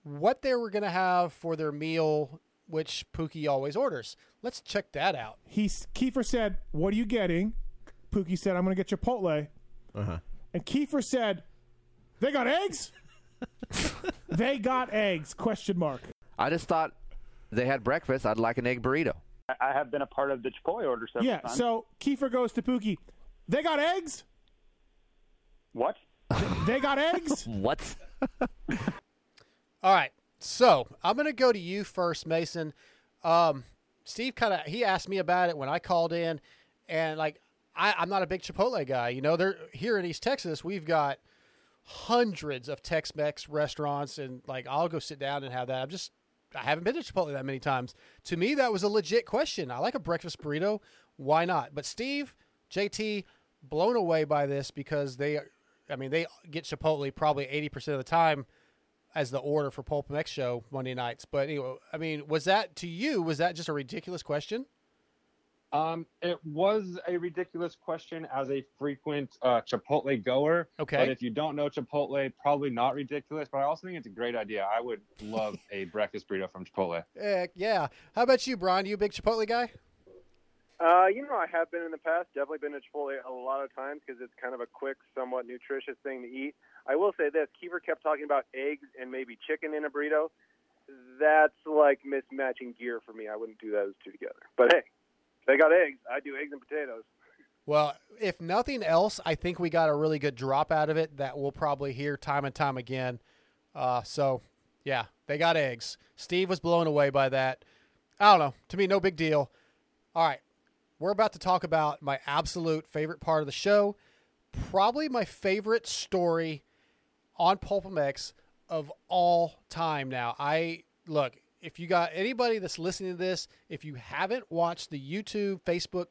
what they were going to have for their meal, which Pookie always orders. Let's check that out. He's Keefer said, "What are you getting?" Pookie said, "I'm going to get Chipotle." Uh-huh. And Keefer said, "They got eggs." *laughs* they got eggs? Question mark. I just thought they had breakfast. I'd like an egg burrito. I have been a part of the Chipotle order several Yeah. times. So Keefer goes to Pookie. They got eggs. what? They got eggs. *laughs* What? All right. So I'm going to go to you first, Mason. Um, Steve kind of he asked me about it when I called in, and like I, I'm not a big Chipotle guy. You know, they're here in East Texas. We've got hundreds of Tex-Mex restaurants, and like I'll go sit down and have that. I'm just I haven't been to Chipotle that many times. To me, that was a legit question. I like a breakfast burrito. Why not? But Steve, JT, blown away by this because they, I mean, they get Chipotle probably 80% of the time as the order for Pulp MX show Monday nights. But anyway, I mean, was that to you? Was that just a ridiculous question? Um, it was a ridiculous question as a frequent uh, Chipotle goer. Okay. But if you don't know Chipotle, probably not ridiculous. But I also think it's a great idea. I would love *laughs* a breakfast burrito from Chipotle. Heck yeah. How about you, Bryan? You a big Chipotle guy? Uh, you know, I have been in the past. Definitely been to Chipotle a lot of times because it's kind of a quick, somewhat nutritious thing to eat. I will say this: Keefer kept talking about eggs and maybe chicken in a burrito. That's like mismatching gear for me. I wouldn't do those two together. But hey, if they got eggs. I do eggs and potatoes. Well, if nothing else, I think we got a really good drop out of it that we'll probably hear time and time again. Uh, so, yeah, they got eggs. Steve was blown away by that. I don't know. To me, no big deal. All right. We're about to talk about my absolute favorite part of the show. Probably my favorite story on PulpMX of all time now. I look, if you got anybody that's listening to this, if you haven't watched the YouTube, Facebook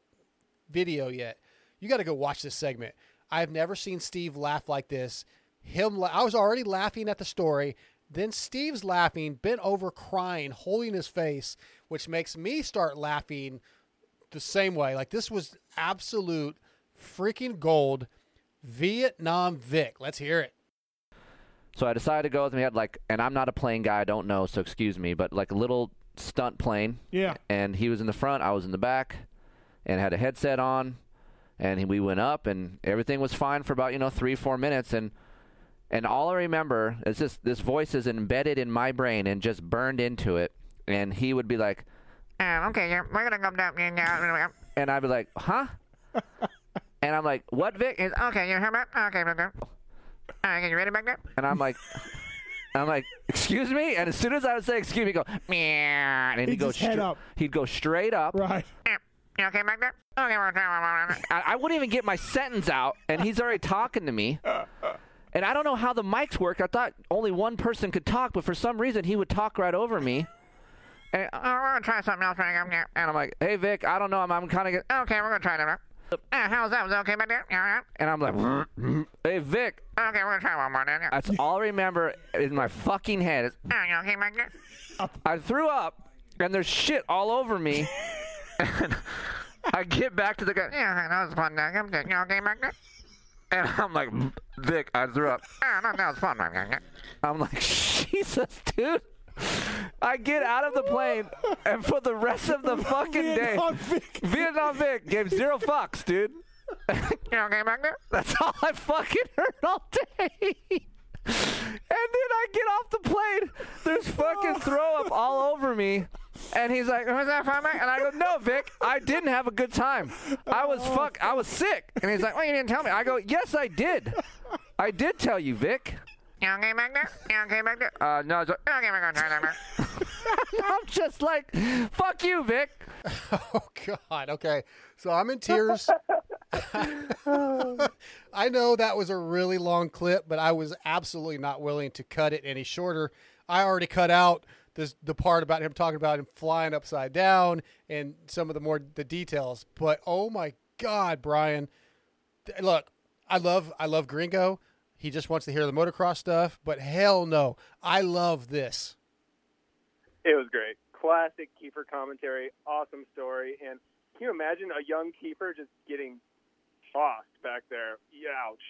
video yet, you got to go watch this segment. I've never seen Steve laugh like this. Him, I was already laughing at the story. Then Steve's laughing, bent over, crying, holding his face, which makes me start laughing the same way. Like this was absolute freaking gold. Vietnam Vic. Let's hear it. So I decided to go with him. He had like, and I'm not a plane guy, I don't know, so excuse me, but like a little stunt plane. Yeah. And he was in the front, I was in the back, and had a headset on, and we went up, and everything was fine for about you know three, four minutes, and and all I remember is this: this voice is embedded in my brain and just burned into it, and he would be like, Uh, okay, yeah, we're gonna come down. Yeah, yeah, and I'd be like, huh? *laughs* and I'm like, what, Vic? Is, Okay, you hear me? Okay, okay. Okay, you ready back there? And I'm like, *laughs* I'm like, excuse me. And as soon as I would say excuse me, he'd go meow, and he'd, He'd go just head stra- up. He'd go straight up. Right. You okay back there? Okay, I, I wouldn't even get my sentence out, and he's already talking to me. And I don't know how the mics work. I thought only one person could talk, but for some reason he would talk right over me. And, Oh, we're gonna try something else. Right? And I'm like, hey Vic, I don't know. I'm, I'm kind of. Okay, we're gonna try that. Uh, how's that? Was that okay back there? Yeah, And I'm like, *clears throat* hey Vic. Okay, we're gonna try one more then. That's all I remember in my fucking head. Is *laughs* you okay back there? I threw up, and there's shit all over me. *laughs* and I get back to the guy, Yeah, that was fun. I'm good. You okay back there? and I'm like, Vic, I threw up. Oh, no, that was fun. Right? Yeah, yeah. I'm like, *laughs* Jesus, dude. I get out of the plane, and for the rest of the fucking day, Vietnam Vic. Vietnam Vic gave zero fucks, dude. You okay back there? That's all I fucking heard all day. And then I get off the plane. There's fucking throw up all over me. And he's like, Was that Mike? and I go, no, Vic, I didn't have a good time. I was oh. fuck, I was sick. And he's like, well, you didn't tell me. I go, yes, I did. I did tell you, Vic. You okay back there? You okay back there? Uh, no, it's- Okay, we're gonna try that. Mike. I'm just like, fuck you, Vic. *laughs* Oh God. Okay. So I'm in tears. *laughs* I know that was a really long clip, but I was absolutely not willing to cut it any shorter. I already cut out this the part about him talking about him flying upside down and some of the more the details. But oh my God, Bryan, look, I love I love Gringo. He just wants to hear the motocross stuff, but hell no, I love this. It was great. Classic Keefer commentary. Awesome story. And can you imagine a young Keefer just getting tossed back there? Ouch.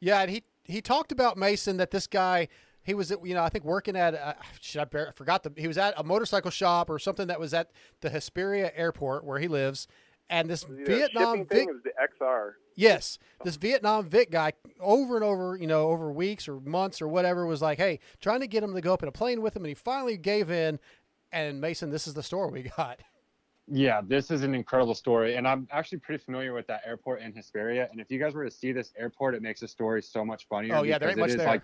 Yeah, and he he talked about Mason that this guy he was you know I think working at uh, should I, bear, I forgot the he was at a motorcycle shop or something that was at the Hesperia airport where he lives, and this Was it Vietnam Vic thing? It was the XR. yes this Vietnam Vic guy over and over you know over weeks or months or whatever was like hey trying to get him to go up in a plane with him and he finally gave in, and Mason this is the story we got. *laughs* Yeah, this is an incredible story, and I'm actually pretty familiar with that airport in Hesperia. And if you guys were to see this airport, it makes the story so much funnier. Oh, yeah, there ain't much it is there. Like,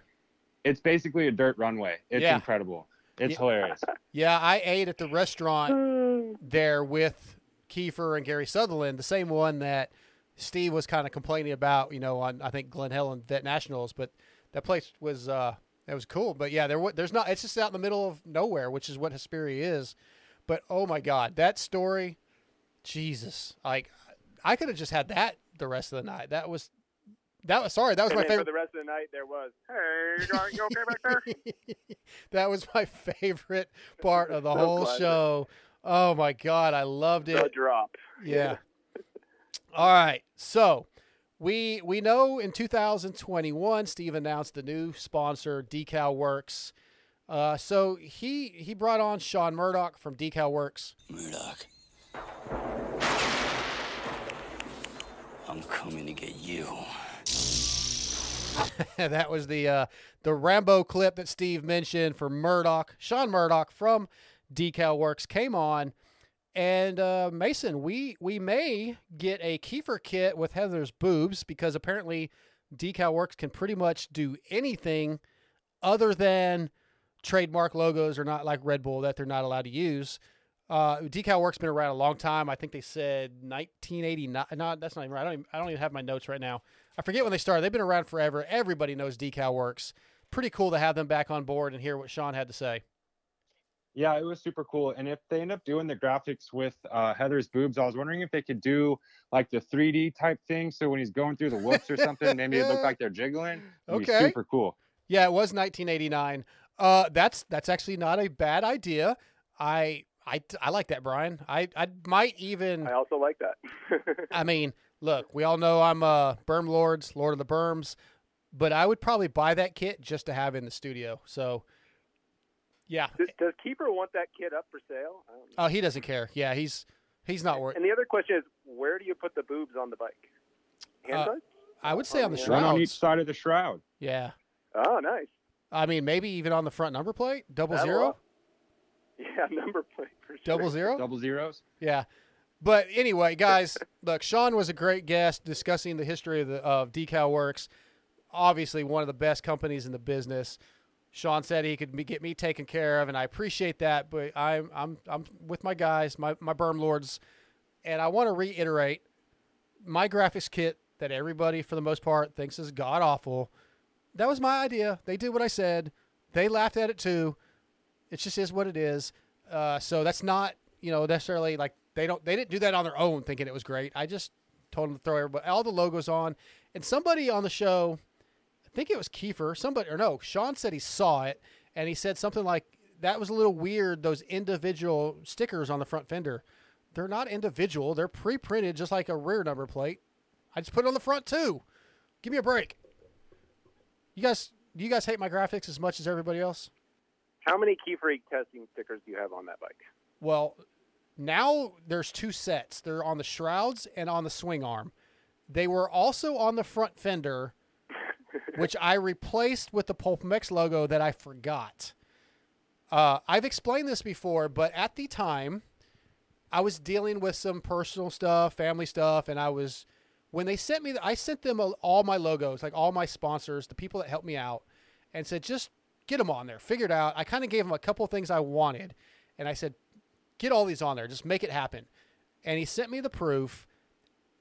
it's basically a dirt runway. It's Yeah. incredible. It's Yeah. hilarious. *laughs* Yeah, I ate at the restaurant *sighs* there with Keefer and Gary Sutherland, the same one that Steve was kind of complaining about, you know, on I think Glen Helen Vet Nationals, but that place was uh it was cool. But yeah, there there's not it's just out in the middle of nowhere, which is what Hesperia is. But oh my god, that story, Jesus. Like I could have just had that the rest of the night. That was that was sorry, that was and my favorite for the rest of the night, there was. Hey, you okay back there? *laughs* that was my favorite part of the *laughs* whole classic. show. Oh my god, I loved The it. drop. Yeah. *laughs* All right. So, we we know in 2021 Steve announced the new sponsor Decal Works. Uh, so he he brought on Sean Murdoch from Decal Works. Murdoch. I'm coming to get you. *laughs* that was the uh, the Rambo clip that Steve mentioned for Murdoch. Sean Murdoch from Decal Works came on, and uh, Mason, we we may get a Keefer kit with Heather's boobs because apparently Decal Works can pretty much do anything other than trademark logos or not like Red Bull that they're not allowed to use. Uh, Decal Works been around a long time. I think they said 1989. No, that's not even right. I don't even, I don't even have my notes right now. I forget when they started. They've been around forever. Everybody knows Decal Works. Pretty cool to have them back on board and hear what Sean had to say. Yeah, it was super cool. And if they end up doing the graphics with uh, Heather's boobs, I was wondering if they could do like the 3D type thing. So when he's going through the whoops or something, maybe it look like they're jiggling. It'd Okay. super cool. Yeah, it was 1989. Uh, that's that's actually not a bad idea. I I I like that, Bryan. I I might even. I also like that. *laughs* I mean, look, we all know I'm uh Berm Lords, Lord of the Berms, but I would probably buy that kit just to have in the studio. So, yeah. Does, does Keefer want that kid up for sale? I don't. Oh, he doesn't care. Yeah, he's he's not worried. And the other question is, where do you put the boobs on the bike? Hand Uh. I would say on the yeah. One on each side of the shroud. Yeah. Oh, nice. I mean, maybe even on the front number plate, double That'll zero, up. *laughs* Yeah, number plate for sure. double zero. Double zeros. Yeah. But anyway, guys, *laughs* look, Sean was a great guest discussing the history of the of Decal Works. Obviously, one of the best companies in the business. Sean said he could get me taken care of, and I appreciate that. But I'm I'm I'm with my guys, my my berm lords, and I want to reiterate my graphics kit that everybody for the most part thinks is god awful. That was my idea. They did what I said. They laughed at it too. It just is what it is. Uh, so that's not you know necessarily like they don't they didn't do that on their own thinking it was great. I just told them to throw everybody all the logos on, and somebody on the show, I think it was Keefer, somebody or no, Sean said he saw it and he said something like that was a little weird. Those individual stickers on the front fender, they're not individual. They're pre-printed just like a rear number plate. I just put it on the front too. Give me a break. You guys, do you guys hate my graphics as much as everybody else? How many key freak testing stickers do you have on that bike? Well, now there's two sets. They're on the shrouds and on the swing arm. They were also on the front fender, which I replaced with the PulpMX logo that I forgot. Uh, I've explained this before, but at the time, I was dealing with some personal stuff, family stuff, and I was when they sent me, I sent them all my logos, like all my sponsors, the people that helped me out, and said just get them on there. Figured out. I kind of gave them a couple things I wanted, and I said get all these on there. Just make it happen. And he sent me the proof,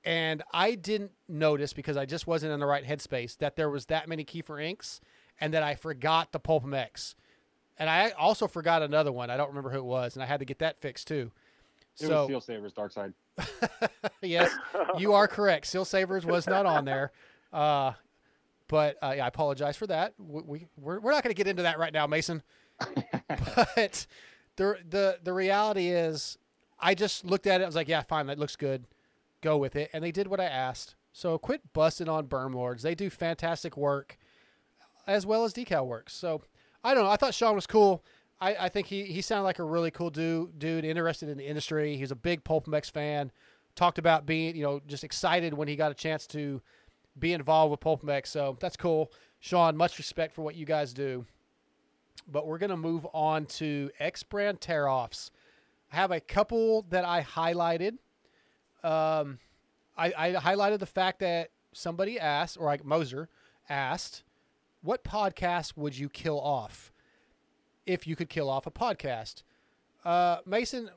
and I didn't notice because I just wasn't in the right headspace that there was that many Keefer inks, and that I forgot the PulpMX. And I also forgot another one. I don't remember who it was, and I had to get that fixed too. It so was Seal Savers Dark Side. *laughs* yes, you are correct. Seal Savers was not on there. Uh, but uh, yeah, I apologize for that. We, we we're, we're not going to get into that right now, Mason. *laughs* but the the the reality is, I just looked at it. I was like, yeah, fine, that looks good. Go with it. And they did what I asked. So quit busting on Berm Lords. They do fantastic work, as well as Decal Works. So I don't know. I thought Sean was cool. I, I think he, he sounded like a really cool dude, dude, interested in the industry. He's a big Pulp PulpMX fan. Talked about being, you know, just excited when he got a chance to be involved with Pulp PulpMX. So that's cool. Sean, much respect for what you guys do. But we're going to move on to X brand tear offs. I have a couple that I highlighted. Um, I, I highlighted the fact that somebody asked, or like Moser asked, what podcast would you kill off if you could kill off a podcast? Uh, Mason,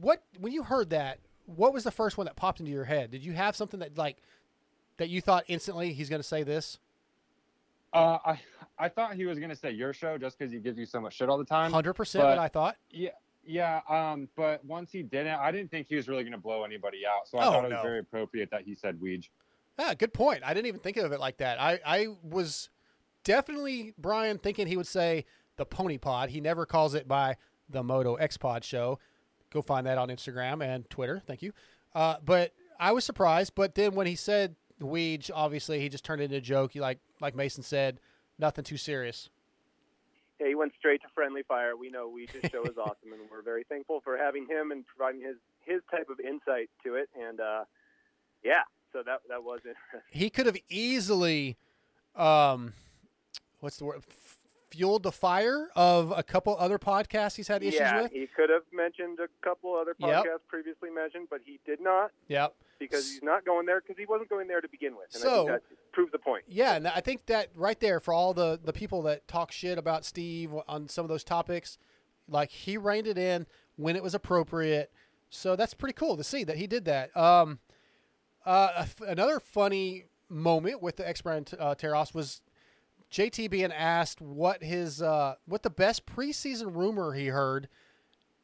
what when you heard that, what was the first one that popped into your head? Did you have something that like that you thought instantly he's going to say this? Uh, I I thought he was gonna say your show just because he gives you so much shit all the time. Hundred percent. What I thought. Yeah, yeah. Um, but once he didn't, I didn't think he was really gonna blow anybody out. So I Oh, thought it was no. very appropriate that he said Weege. Ah, good point. I didn't even think of it like that. I, I was definitely Bryan thinking he would say the Pony Pod. He never calls it by the Moto X Pod Show. Go find that on Instagram and Twitter. Thank you. Uh, but I was surprised. But then when he said Weege, obviously he just turned it into a joke. He like like Mason said, nothing too serious. Yeah, he went straight to friendly fire. We know we Weege's show is awesome, and we're very thankful for having him and providing his his type of insight to it. And uh, yeah, So that that was interesting. He could have easily, um, what's the word? Fueled the fire of a couple other podcasts he's had issues yeah, with. he could have mentioned a couple other Yep. podcasts previously mentioned, but he did not Yep. because he's not going there because he wasn't going there to begin with. And I So- think that proves the point. Yeah, and I think that right there for all the the people that talk shit about Steve on some of those topics, like he reined it in when it was appropriate. So that's pretty cool to see that he did that. Um, uh, another funny moment with the X brand uh, Terros was JT being asked what his uh, what the best preseason rumor he heard.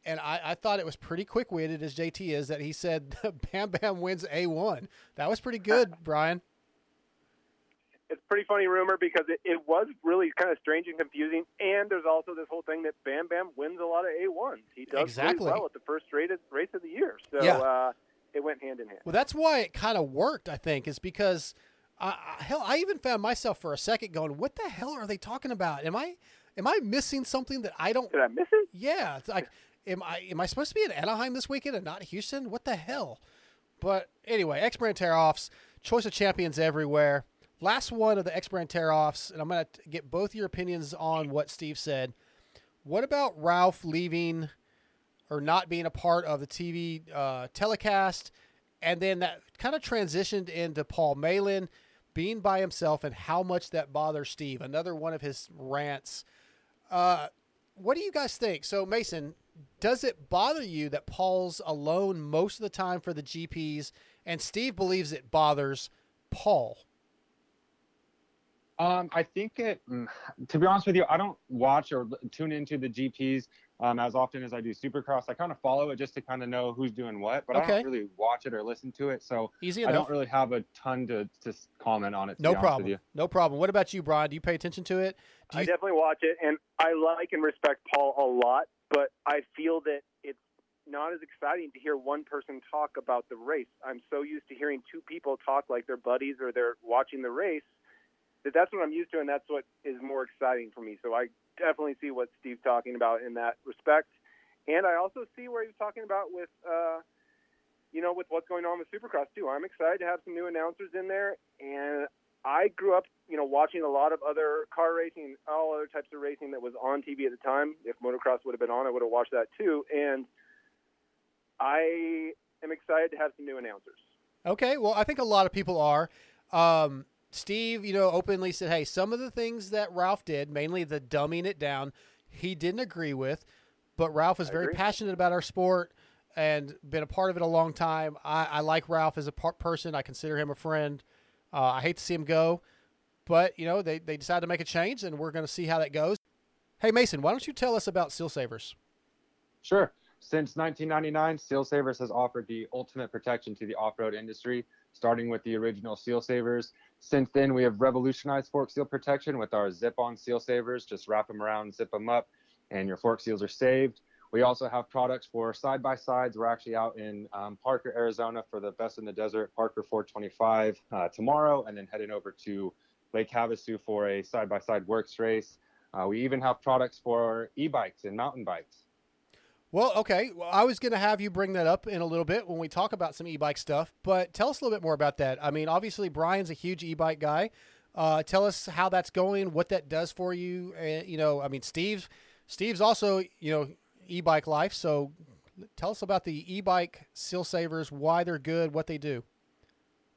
And I, I thought it was pretty quick witted as JT is that he said *laughs* Bam Bam wins A one. That was pretty good, *laughs* Bryan. It's a pretty funny rumor because it, it was really kind of strange and confusing. And there's also this whole thing that Bam Bam wins a lot of A1s. He does Exactly. really well at the first rated race of the year. So Yeah. uh, it went hand in hand. Well, that's why it kind of worked, I think, is because I, I- hell, I even found myself for a second going, "What the hell are they talking about? Am I, am I missing something that I don't? Did I miss it? Yeah, it's like, am I, am I supposed to be in Anaheim this weekend and not Houston? What the hell? But anyway, X brand tear offs, choice of champions everywhere. Last one of the X brand tear offs, and I'm gonna get both your opinions on what Steve said. What about Ralph leaving? or not being a part of the TV uh, telecast, and then that kind of transitioned into Paul Malin being by himself and how much that bothers Steve. Another one of his rants. Uh, what do you guys think? So Mason, does it bother you that Paul's alone most of the time for the GPs, and Steve believes it bothers Paul? Um, I think it. mm, To be honest with you, I don't watch or tune into the GPs um, as often as I do Supercross. I kind of follow it just to kind of know who's doing what, but I don't really watch it or listen to it. So Easy I don't really have a ton to to comment on it. To No be honest with problem. you. No problem. What about you, Bryan? Do you pay attention to it? Do I you, definitely watch it, and I like and respect Paul a lot, but I feel that it's not as exciting to hear one person talk about the race. I'm so used to hearing two people talk like they're buddies or they're watching the race that that's what I'm used to, and that's what is more exciting for me. So I definitely see what Steve's talking about in that respect, and I also see where he's talking about with. Uh, you know, with what's going on with Supercross too, I'm excited to have some new announcers in there, and I grew up, you know, watching a lot of other car racing, all other types of racing that was on TV at the time. If motocross would have been on, I would have watched that too. And I am excited to have some new announcers. Okay, well, I think a lot of people are. Um, Steve, you know, openly said, "Hey, some of the things that Ralph did, mainly the dumbing it down, he didn't agree with, but Ralph is I very agree. passionate about our sport and been a part of it a long time. I, I like Ralph as a par- person. I consider him a friend. Uh, I hate to see him go, but you know, they they decided to make a change, and we're going to see how that goes. Hey, Mason, why don't you tell us about Seal Savers? Sure. Since 1999, Seal Savers has offered the ultimate protection to the off-road industry, starting with the original Seal Savers. Since then, we have revolutionized fork seal protection with our zip-on Seal Savers. Just wrap them around, zip them up, and your fork seals are saved. We also have products for side-by-sides. We're actually out in um, Parker, Arizona for the Best in the Desert Parker 425 uh, tomorrow, and then heading over to Lake Havasu for a side-by-side works race. Uh, we even have products for e-bikes and mountain bikes. Well, okay. Well, I was going to have you bring that up in a little bit when we talk about some e-bike stuff, but tell us a little bit more about that. I mean, obviously Bryan's a huge e-bike guy. Uh, tell us how that's going, what that does for you. Uh, you know, I mean, Steve, Steve's also you know e-bike life. So tell us about the e-bike seal savers, why they're good, what they do.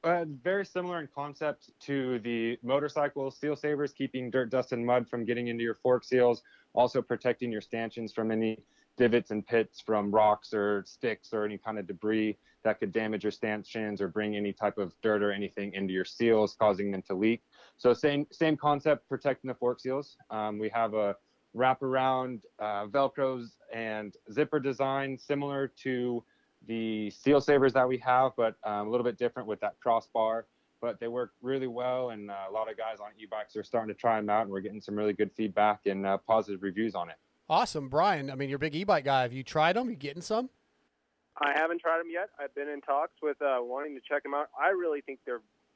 Uh, very similar in concept to the motorcycle seal savers, keeping dirt, dust, and mud from getting into your fork seals, also protecting your stanchions from any divots and pits from rocks or sticks or any kind of debris that could damage your stanchions or bring any type of dirt or anything into your seals, causing them to leak. So same same concept, protecting the fork seals. Um, we have a wraparound uh, Velcros and zipper design similar to the seal savers that we have, but um, a little bit different with that crossbar. But they work really well, and uh, a lot of guys on e-bikes are starting to try them out, and we're getting some really good feedback and uh, positive reviews on it. Awesome, Bryan. I mean, you're a big e-bike guy. Have you tried them? You getting some? I haven't tried them yet. I've been in talks with uh, wanting to check them out. I really think they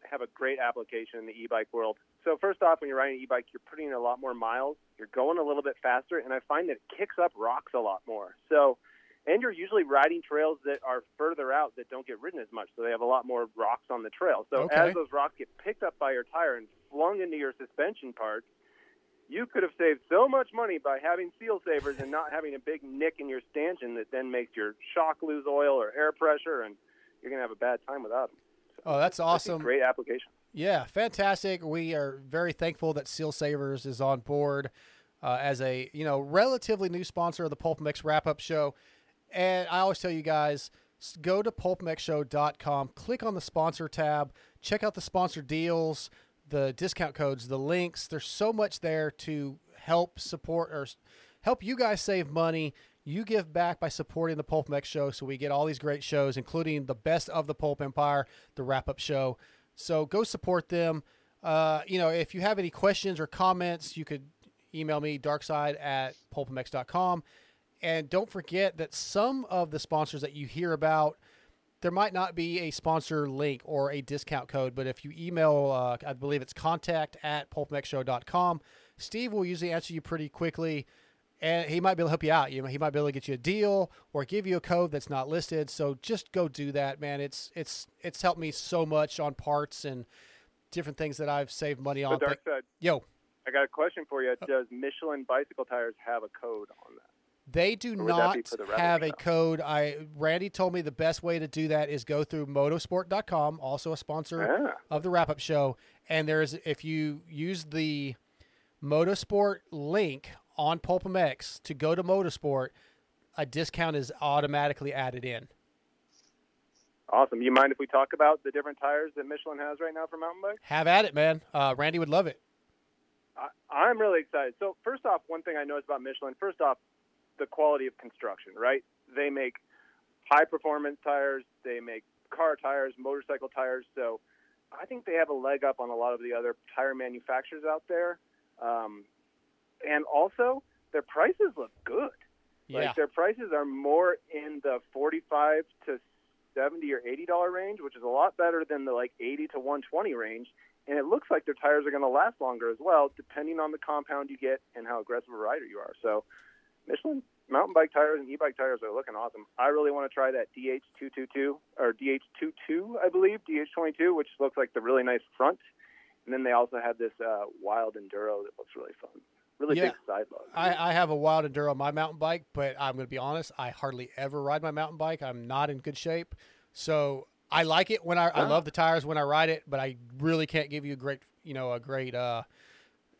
have a great application in the e-bike world. So first off, when you're riding an e-bike, you're putting in a lot more miles. You're going a little bit faster, and I find that it kicks up rocks a lot more. So and you're usually riding trails that are further out that don't get ridden as much, so they have a lot more rocks on the trail. So Okay. as those rocks get picked up by your tire and flung into your suspension parts, you could have saved so much money by having seal savers and not having a big nick in your stanchion that then makes your shock lose oil or air pressure, and you're going to have a bad time without them. Oh, that's awesome. Great application. Yeah, fantastic. We are very thankful that Seal Savers is on board uh, as a you know relatively new sponsor of the PulpMX Wrap Up Show. And I always tell you guys, go to pulpmxshow.com, click on the sponsor tab, check out the sponsor deals, the discount codes, the links. There's so much there to help support or help you guys save money. You give back by supporting the PulpMX Show, so we get all these great shows, including the best of the Pulp Empire, the Wrap Up Show. So go support them. Uh, you know, if you have any questions or comments, you could email me darkside at pulpmx.com. And don't forget that some of the sponsors that you hear about, there might not be a sponsor link or a discount code, but if you email, uh, I believe it's contact at pulpmxshow.com, Steve will usually answer you pretty quickly and he might be able to help you out. You know, he might be able to get you a deal or give you a code that's not listed. So just go do that, man. It's it's it's helped me so much on parts and different things that I've saved money on. So Dark Side, Yo, I got a question for you. Does Michelin bicycle tires have a code on that? They do Or would that be not the have a code. I Randy told me the best way to do that is go through motosport.com, also a sponsor Ah. of the wrap up show. And there's if you use the Motosport link on PulpMX to go to Motosport, a discount is automatically added in. Awesome. You mind if we talk about the different tires that Michelin has right now for mountain bikes? Have at it, man. Uh, Randy would love it. I, I'm really excited. So, first off, one thing I noticed about Michelin, first off, the quality of construction, right? They make high performance tires, they make car tires, motorcycle tires. So, I think they have a leg up on a lot of the other tire manufacturers out there. Um, and also, their prices look good. Yeah. Like their prices are more in the 45 to 70 or 80 dollar range, which is a lot better than the like 80 to 120 range. And it looks like their tires are going to last longer as well, depending on the compound you get and how aggressive a rider you are. So, Michelin mountain bike tires and e-bike tires are looking awesome. I really want to try that DH222 or DH22, I believe, DH22, which looks like the really nice front. And then they also have this uh, wild enduro that looks really fun, really Yeah. big side load. I, I have a wild enduro on my mountain bike, but I'm going to be honest, I hardly ever ride my mountain bike. I'm not in good shape. So I like it when I, I love the tires when I ride it, but I really can't give you a great, you know, a great, uh,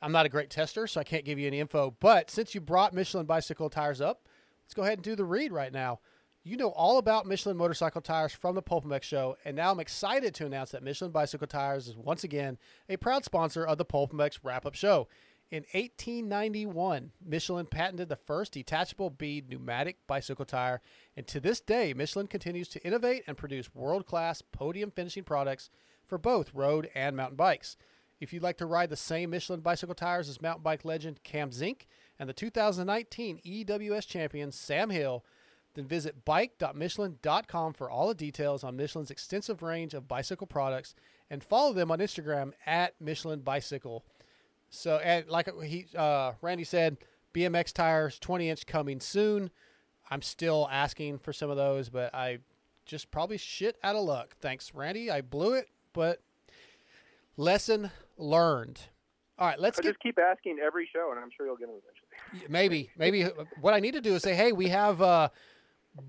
I'm not a great tester, so I can't give you any info. But since you brought Michelin bicycle tires up, let's go ahead and do the read right now. You know all about Michelin motorcycle tires from the PulpMX show, and now I'm excited to announce that Michelin bicycle tires is once again a proud sponsor of the PulpMX wrap up show. In 1891, Michelin patented the first detachable bead pneumatic bicycle tire, and to this day, Michelin continues to innovate and produce world class podium finishing products for both road and mountain bikes. If you'd like to ride the same Michelin bicycle tires as mountain bike legend Cam Zink and the 2019 EWS champion Sam Hill, then visit bike.michelin.com for all the details on Michelin's extensive range of bicycle products and follow them on Instagram at Michelin Bicycle. So, and like he, uh, Randy said, BMX tires, 20 inch coming soon. I'm still asking for some of those, but I just probably shit out of luck. Thanks, Randy. I blew it, but lesson learned. All right, let's get just keep asking every show, and I'm sure you'll get them eventually. *laughs* maybe maybe what I need to do is say, hey, we have uh,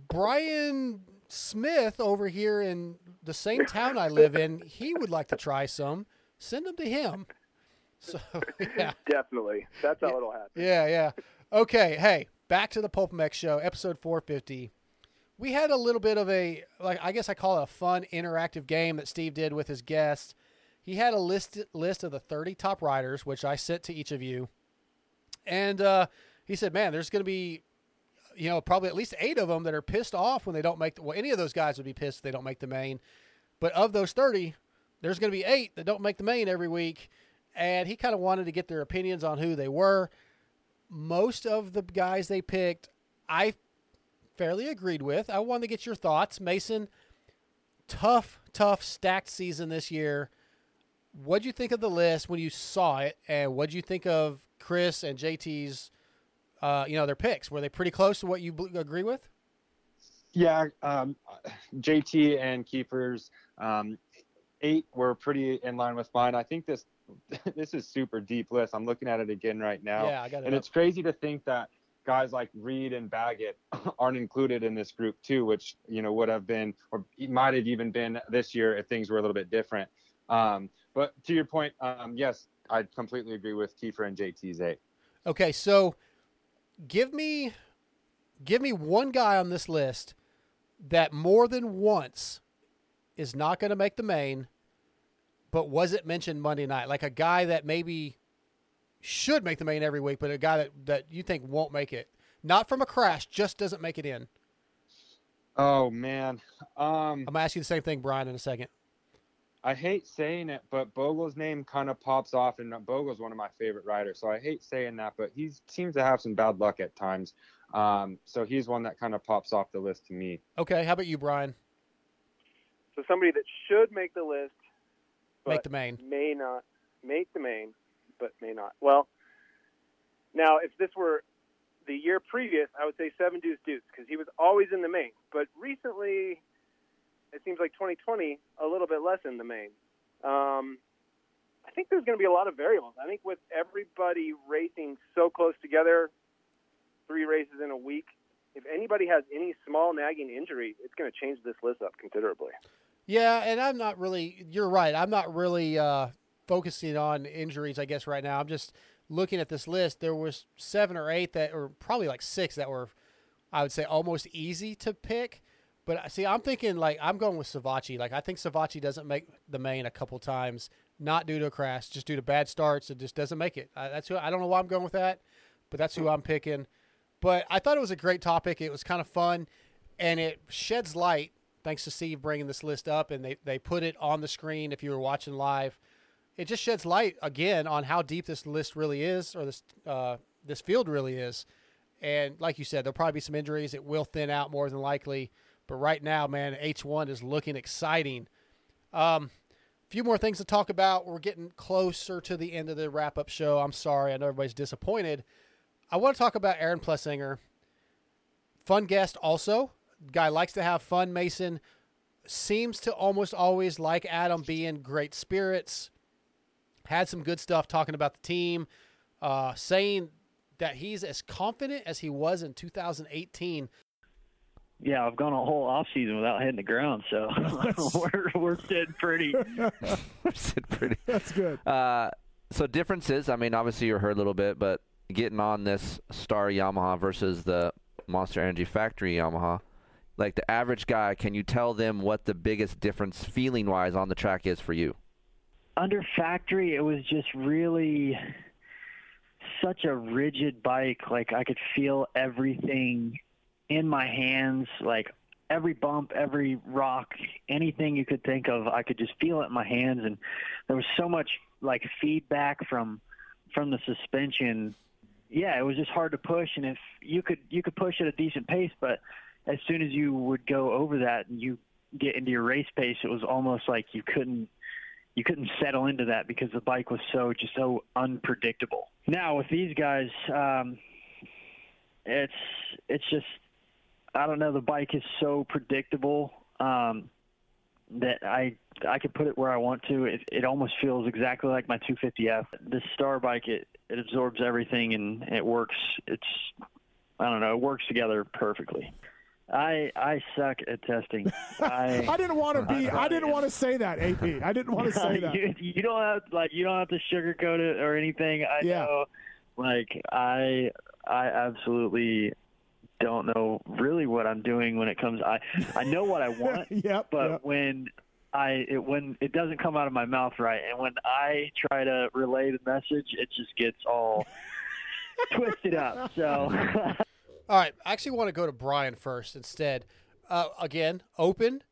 Brian Smith over here in the same town I live in. He would like to try some. Send them to him. *laughs* So yeah, Definitely. That's how it'll happen. yeah, yeah. Okay, hey, back to the PulpMX show, episode 450. We had a little bit of a like I guess I call it a fun interactive game that Steve did with his guests. He had a list list of the 30 top riders, which I sent to each of you. And uh, he said, "Man, there's going to be, you know, probably at least eight of them that are pissed off when they don't make. The, well, any of those guys would be pissed if they don't make the main. But of those 30, there's going to be eight that don't make the main every week. And he kind of wanted to get their opinions on who they were. Most of the guys they picked, I fairly agreed with. I wanted to get your thoughts, Mason. Tough, tough, stacked season this year. What'd you think of the list when you saw it, and what'd you think of Chris and JT's, uh, you know, their picks? Were they pretty close to what you bl- agree with? Yeah, um, JT and Keefer's um, eight were pretty in line with mine. I think this *laughs* this is super deep list. I'm looking at it again right now, Yeah, I got it and up. it's crazy to think that guys like Reed and Baggett *laughs* aren't included in this group too, which you know would have been or might have even been this year if things were a little bit different. Um, but to your point, um, yes, I completely agree with Keefer and JT's eight. Okay, so give me give me one guy on this list that more than once is not going to make the main, but was it mentioned Monday night? Like a guy that maybe should make the main every week, but a guy that, that you think won't make it. Not from a crash, just doesn't make it in. Oh man, um, I'm gonna ask you the same thing, Bryan, in a second. I hate saying it, but Bogle's name kind of pops off, and Bogle's one of my favorite riders. So I hate saying that, but he seems to have some bad luck at times. Um, so he's one that kind of pops off the list to me. Okay, how about you, Bryan? So somebody that should make the list, Make the main. may not make the main, but may not. Well, now if this were the year previous, I would say Seven Deuce Deuce because he was always in the main. But recently, it seems like 2020 a little bit less in the main. Um, I think there's going to be a lot of variables. I think with everybody racing so close together, three races in a week, if anybody has any small nagging injury, it's going to change this list up considerably. Yeah, and I'm not really. You're right. I'm not really uh, focusing on injuries. I guess right now, I'm just looking at this list. There was seven or eight that, or probably like six that were, I would say, almost easy to pick. But uh, see, I'm thinking like I'm going with Savatgy. Like I think Savatgy doesn't make the main a couple times, not due to a crash, just due to bad starts. It just doesn't make it. I, that's who I don't know why I'm going with that, but that's who I'm picking. But I thought it was a great topic. It was kind of fun, and it sheds light. Thanks to Steve bringing this list up, and they they put it on the screen if you were watching live. It just sheds light again on how deep this list really is, or this uh, this field really is. And like you said, there'll probably be some injuries. It will thin out more than likely. But right now, man, H1 is looking exciting. Um, a few more things to talk about. We're getting closer to the end of the wrap up show. I'm sorry. I know everybody's disappointed. I want to talk about Aaron Plessinger. Fun guest, also. Guy likes to have fun. Mason seems to almost always like Adam be in great spirits. Had some good stuff talking about the team, uh, saying that he's as confident as he was in 2018 Yeah, I've gone a whole off season without hitting the ground, so *laughs* *laughs* we're we're sitting pretty. *laughs* Sit pretty. That's good. Uh, so differences. I mean, obviously you heard a little bit, but getting on this Star Yamaha versus the Monster Energy Factory Yamaha, like the average guy, can you tell them what the biggest difference, feeling wise, on the track is for you? Under factory, it was just really such a rigid bike. Like I could feel everything in my hands, like every bump, every rock, anything you could think of, I could just feel it in my hands and there was so much like feedback from from the suspension. Yeah, it was just hard to push and if you could you could push at a decent pace, but as soon as you would go over that and you get into your race pace, it was almost like you couldn't you couldn't settle into that because the bike was so just so unpredictable. Now with these guys, um, it's it's just I don't know. The bike is so predictable um, that I I can put it where I want to. It it almost feels exactly like my 250F. This Star bike it it absorbs everything and it works. It's I don't know. It works together perfectly. I I suck at testing. *laughs* I I didn't want to be. *laughs* I didn't want to say that, AP. I didn't want to *laughs* say that. you, you don't have like you don't have to sugarcoat it or anything. I Yeah. know, like I I absolutely don't know really what I'm doing when it comes. I I know what I want, *laughs* yep, but yep. when I it, when it doesn't come out of my mouth right, and when I try to relay the message, it just gets all *laughs* twisted up. So. *laughs* All right, I actually want to go to Bryan first instead. Uh, again, open,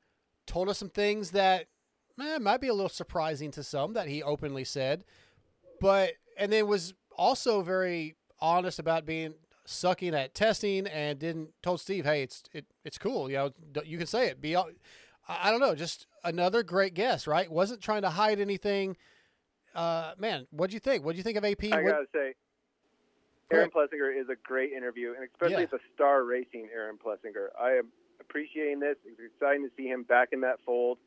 told us some things that eh, might be a little surprising to some that he openly said, but and then was also very honest about being sucking at testing and didn't told Steve, hey, it's it, it's cool, you know, you can say it. Be all- I don't know, just another great guess, right? Wasn't trying to hide anything. Uh, man, what'd you think? What'd you think of AP? I What- gotta say, Aaron Plessinger is a great interview, and especially Yeah. the Star Racing Aaron Plessinger. I am appreciating this. It's exciting to see him back in that fold,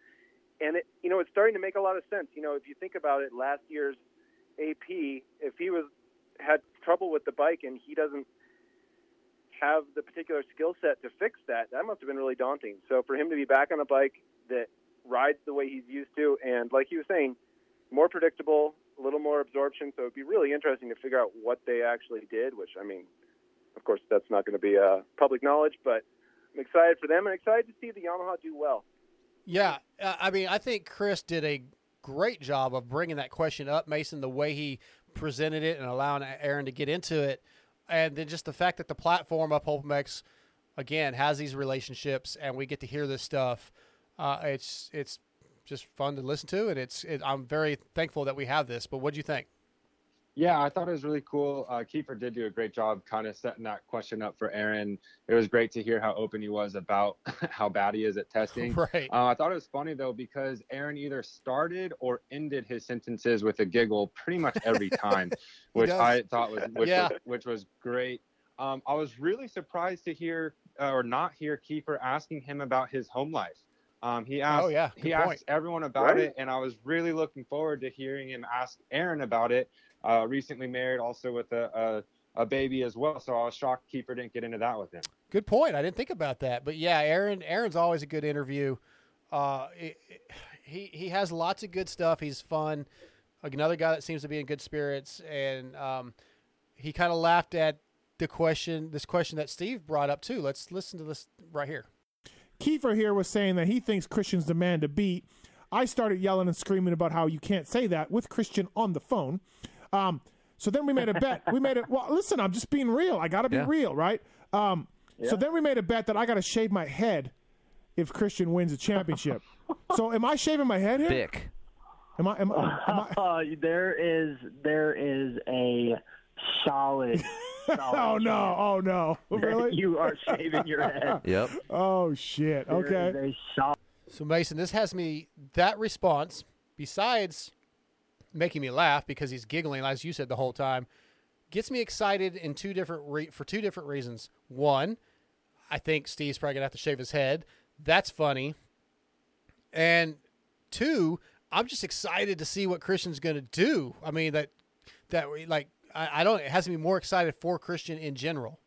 and it, you know it's starting to make a lot of sense. You know, if you think about it, last year's AP, if he was had trouble with the bike and he doesn't have the particular skill set to fix that, that must have been really daunting. So for him to be back on a bike that rides the way he's used to, and like he was saying, more predictable, a little more absorption. So it'd be really interesting to figure out what they actually did. Which I mean, of course, that's not going to be uh, public knowledge, but I'm excited for them and excited to see the Yamaha do well. Yeah, uh, I mean, I think Chris did a great job of bringing that question up, Mason, the way he presented it and allowing Aaron to get into it, and then just the fact that the platform of PulpMX again has these relationships, and we get to hear this stuff. Uh, it's it's just fun to listen to, and it's it, I'm very thankful that we have this. But what do you think? Yeah, I thought it was really cool. Uh, Keefer did do a great job kind of setting that question up for Aaron. It was great to hear how open he was about *laughs* how bad he is at testing. *laughs* Right. Uh, I thought it was funny though because Aaron either started or ended his sentences with a giggle pretty much every time, *laughs* which does. I thought was which, Yeah. was, which was great. Um, I was really surprised to hear uh, or not hear Keefer asking him about his home life. Um, he asked, Oh, yeah. he Good asked everyone about Right. it, and I was really looking forward to hearing him ask Aaron about it. Uh, recently married, also with a, a a baby as well. So I was shocked Keefer didn't get into that with him. Good point. I didn't think about that, but yeah, Aaron. Aaron's always a good interview. Uh, it- it- he he has lots of good stuff. He's fun. Another guy that seems to be in good spirits, and um, he kind of laughed at the question, this question that Steve brought up too. Let's listen to this right here. Keefer here was saying that he thinks Christian's the man to beat. I started yelling and screaming about how you can't say that with Christian on the phone. Um, so then we made a bet. We made it. *laughs* Well, listen, I'm just being real. I got to be Yeah. real, right? Um, So then we made a bet that I got to shave my head if Christian wins a championship. so am I shaving my head here? Vic. Am I? Am, I- am I? *laughs* Uh, there is there is a solid. *laughs* solid oh no! Oh no! Really? You are shaving your head. Yep. Oh shit! There Okay. is a solid. So Mason, this has me that response. Besides making me laugh because he's giggling, as you said the whole time, gets me excited in two different re- for two different reasons. One, I think Steve's probably gonna have to shave his head. That's funny. And two, I'm just excited to see what Christian's gonna do. I mean that that like I, I don't. It has me more excited for Christian in general.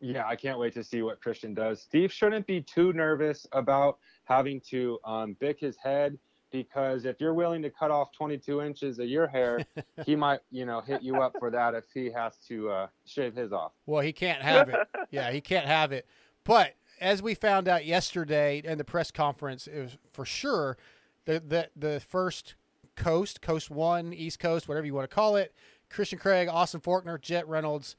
Yeah, I can't wait to see what Christian does. Steve shouldn't be too nervous about having to um, bick his head because if you're willing to cut off 22 inches of your hair, *laughs* he might, you know, hit you up for that if he has to uh, shave his off. Well, he can't have it. *laughs* yeah, he can't have it. But as we found out yesterday in the press conference, it was for sure the the the first coast, Coast One, East Coast, whatever you want to call it. Christian Craig, Austin Forkner, Jett Reynolds,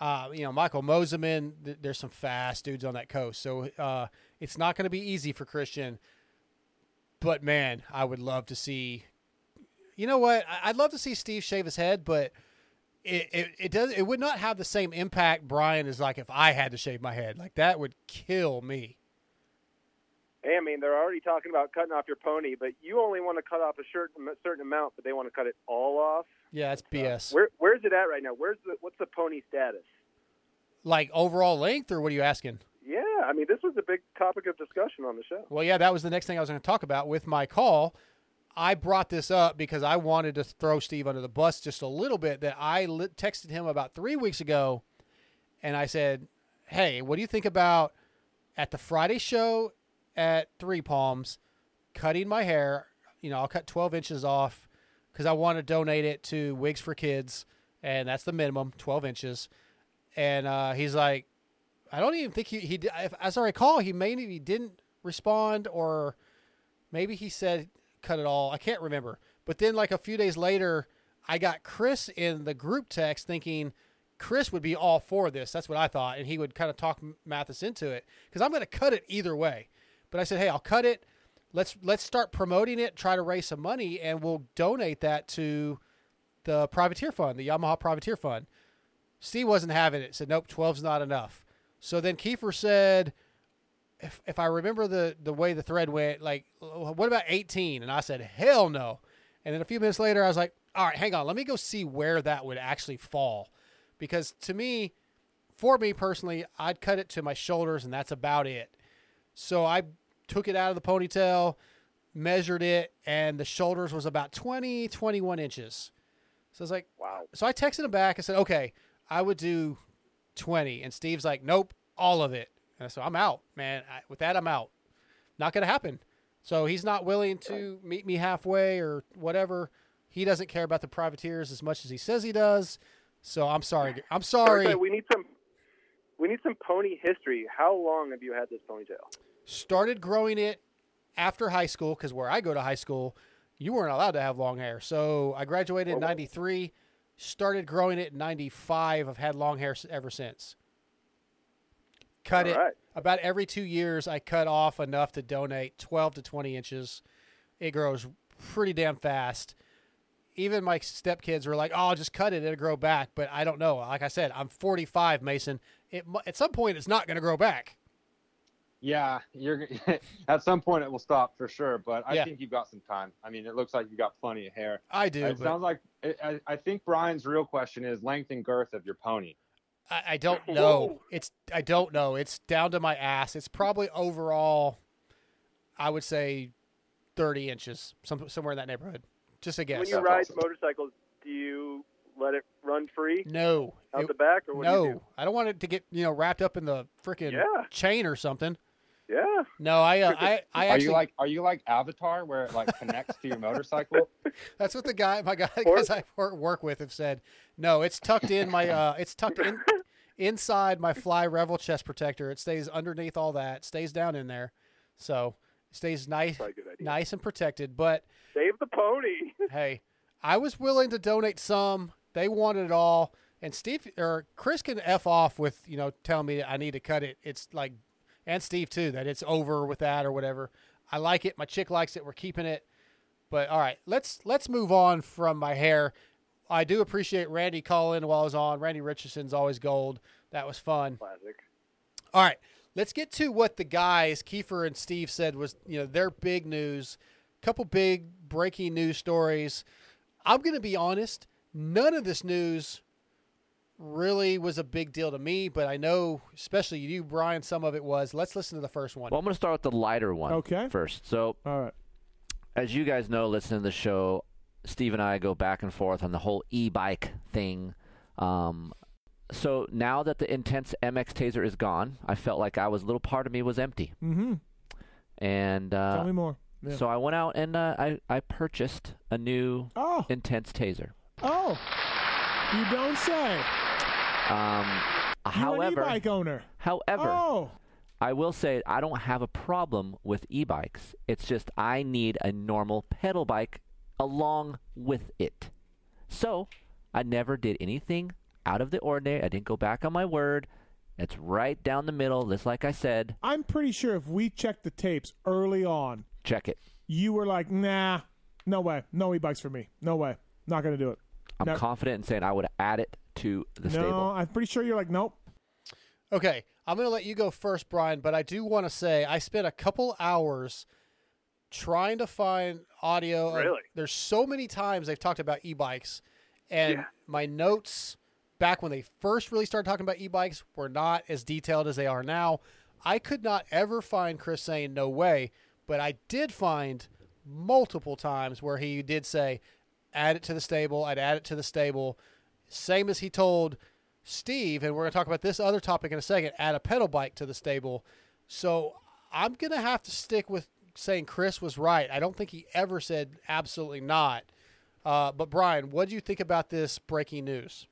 uh, you know Michael Mosiman. Th- There's some fast dudes on that coast, so uh, it's not going to be easy for Christian. But man, I would love to see. You know what? I'd love to see Steve shave his head, but it, it, it does it would not have the same impact brian is like if i had to shave my head like that would kill me Hey, I mean, they're already talking about cutting off your pony, but you only want to cut off a certain certain amount, but they want to cut it all off. yeah that's uh, bs Where where's it at right now? Where's the what's the pony status? like overall length or what are you asking Yeah, I mean, this was a big topic of discussion on the show. well yeah that was the next thing i was going to talk about with my call. I brought this up because i wanted to throw steve under the bus just a little bit that i texted him about three weeks ago and i said hey what do you think about at the friday show at three palms cutting my hair? You know i'll cut 12 inches off because i want to donate it to wigs for kids and that's the minimum 12 inches. And uh, he's like i don't even think he, he if, as i recall he maybe didn't respond or maybe he said cut it all. I can't remember. But then like a few days later i got chris in the group text thinking chris would be all for this. That's what i thought. And he would kind of talk Matthes into it. Because i'm going to cut it either way. But i said hey i'll cut it. Let's let's start promoting it try to raise some money and we'll donate that to the privateer fund the yamaha privateer fund. Steve wasn't having it. Said nope 12's not enough so then Keefer said if, if i remember the the way the thread went like what about 18 and i said hell no and then a few minutes later i was like all right hang on let me go see where that would actually fall because to me for me personally i'd cut it to my shoulders and that's about it So I took it out of the ponytail, measured it, and the shoulders was about 20, 21 inches. So I was like, wow. So I texted him back and said, okay, I would do 20. And Steve's like, nope, all of it. And so I'm out, man. I, with that, I'm out. Not going to happen. So he's not willing to meet me halfway or whatever. He doesn't care about the privateers as much as he says he does. So I'm sorry. I'm sorry. We need some. We need some pony history. How long have you had this ponytail? Started growing it after high school because where I go to high school, you weren't allowed to have long hair. So I graduated in '93. Started growing it in '95. I've had long hair ever since. Cut All it right. about every two years. I cut off enough to donate 12 to 20 inches. It grows pretty damn fast. Even my stepkids were like, "Oh, just cut it; it'll grow back." But I don't know. Like I said, I'm 45, Mason. It at some point it's not going to grow back. Yeah, you're *laughs* at some point it will stop for sure, but I Yeah. think you've got some time. I mean, it looks like you've got plenty of hair. I do, It sounds like I, I think Brian's real question is length and girth of your pony. I, I don't *laughs* know. It's I don't know. It's down to my ass. It's probably overall, I would say, 30 inches, some, somewhere in that neighborhood. Just a guess. When you ride motorcycles, do you let it run free No. out It- the back, or what no, do you do? I don't want it to get you know wrapped up in the freaking Yeah. chain or something. Yeah. No, I uh, I I are actually you like are you like Avatar where it like connects to your motorcycle? *laughs* that's what the guy my guy guys I work with have said. No, it's tucked in my uh it's tucked in inside my fly revel chest protector. It stays underneath all that. Stays down in there. So it stays nice nice and protected. But Save the pony. *laughs* hey, I was willing to donate some. They wanted it all. And Steve or Chris can f off with you know telling me that I need to cut it. It's like, and Steve too that it's over with that or whatever. I like it. My chick likes it. We're keeping it. But all right, let's let's move on from my hair. I do appreciate Randy calling while I was on. Randy Richardson's always gold. That was fun. Classic. All right, let's get to what the guys, Keefer and Steve, said was you know their big news. Couple big breaking news stories. I'm going to be honest. None of this news really was a big deal to me, but I know, especially you, Brian, some of it was. Let's listen to the first one. Well, I'm going to start with the lighter one Okay. first. So, all right. As you guys know, listening to the show, Steve and I go back and forth on the whole e-bike thing. Um, so now that the Intense MX Tazer is gone, I felt like I was a little part of me was empty, Mm-hmm. and uh, Tell me more. Yeah. so I went out and uh, I I purchased a new Oh. Intense Tazer. Oh, you don't say. Um, You're however, an e-bike owner. However, Oh. I will say I don't have a problem with e-bikes. It's just I need a normal pedal bike along with it. So I never did anything out of the ordinary. I didn't go back on my word. It's right down the middle, just like I said. I'm pretty sure if we checked the tapes early on, Check it. you were like, nah, no way. No e-bikes for me. No way. Not going to do it. I'm No- confident in saying I would add it to the no, stable. I'm pretty sure you're like, nope. Okay, I'm going to let you go first, Brian, but I do want to say I spent a couple hours trying to find audio. Really? there's so many times they've talked about e-bikes, and Yeah. my notes back when they first really started talking about e-bikes were not as detailed as they are now. I could not ever find Chris saying no way, but I did find multiple times where he did say, add it to the stable, I'd add it to the stable. Same as he told Steve, and we're going to talk about this other topic in a second, add a pedal bike to the stable. So I'm going to have to stick with saying Chris was right. I don't think he ever said absolutely not. Uh, but Brian, what do you think about this breaking news?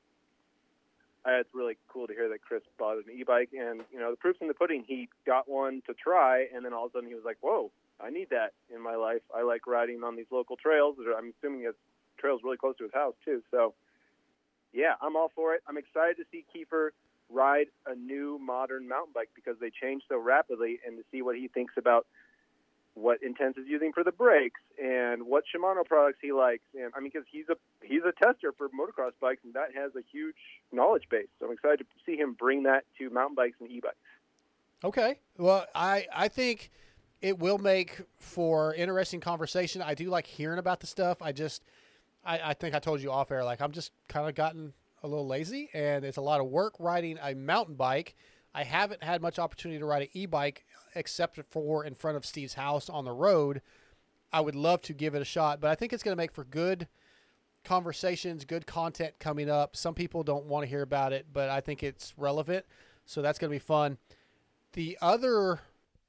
Uh, it's really cool to hear that Chris bought an e-bike, and you know the proof's in the pudding. He got one to try, and then all of a sudden he was like, "Whoa, I need that in my life. I like riding on these local trails. I'm assuming it's trails really close to his house too. So, yeah, I'm all for it. I'm excited to see Keefer ride a new modern mountain bike because they change so rapidly, and to see what he thinks about what Intense is using for the brakes and what Shimano products he likes. And I mean, because he's a he's a tester for motocross bikes, and that has a huge knowledge base. So I'm excited to see him bring that to mountain bikes and e-bikes. Okay. Well, I I think it will make for interesting conversation. I do like hearing about the stuff. I just I, I think I told you off air, like I'm just kind of gotten a little lazy and it's a lot of work riding a mountain bike. I haven't had much opportunity to ride an e-bike except for in front of Steve's house on the road, I would love to give it a shot. But I think it's going to make for good conversations, good content coming up. Some people don't want to hear about it, but I think it's relevant. So that's going to be fun. The other,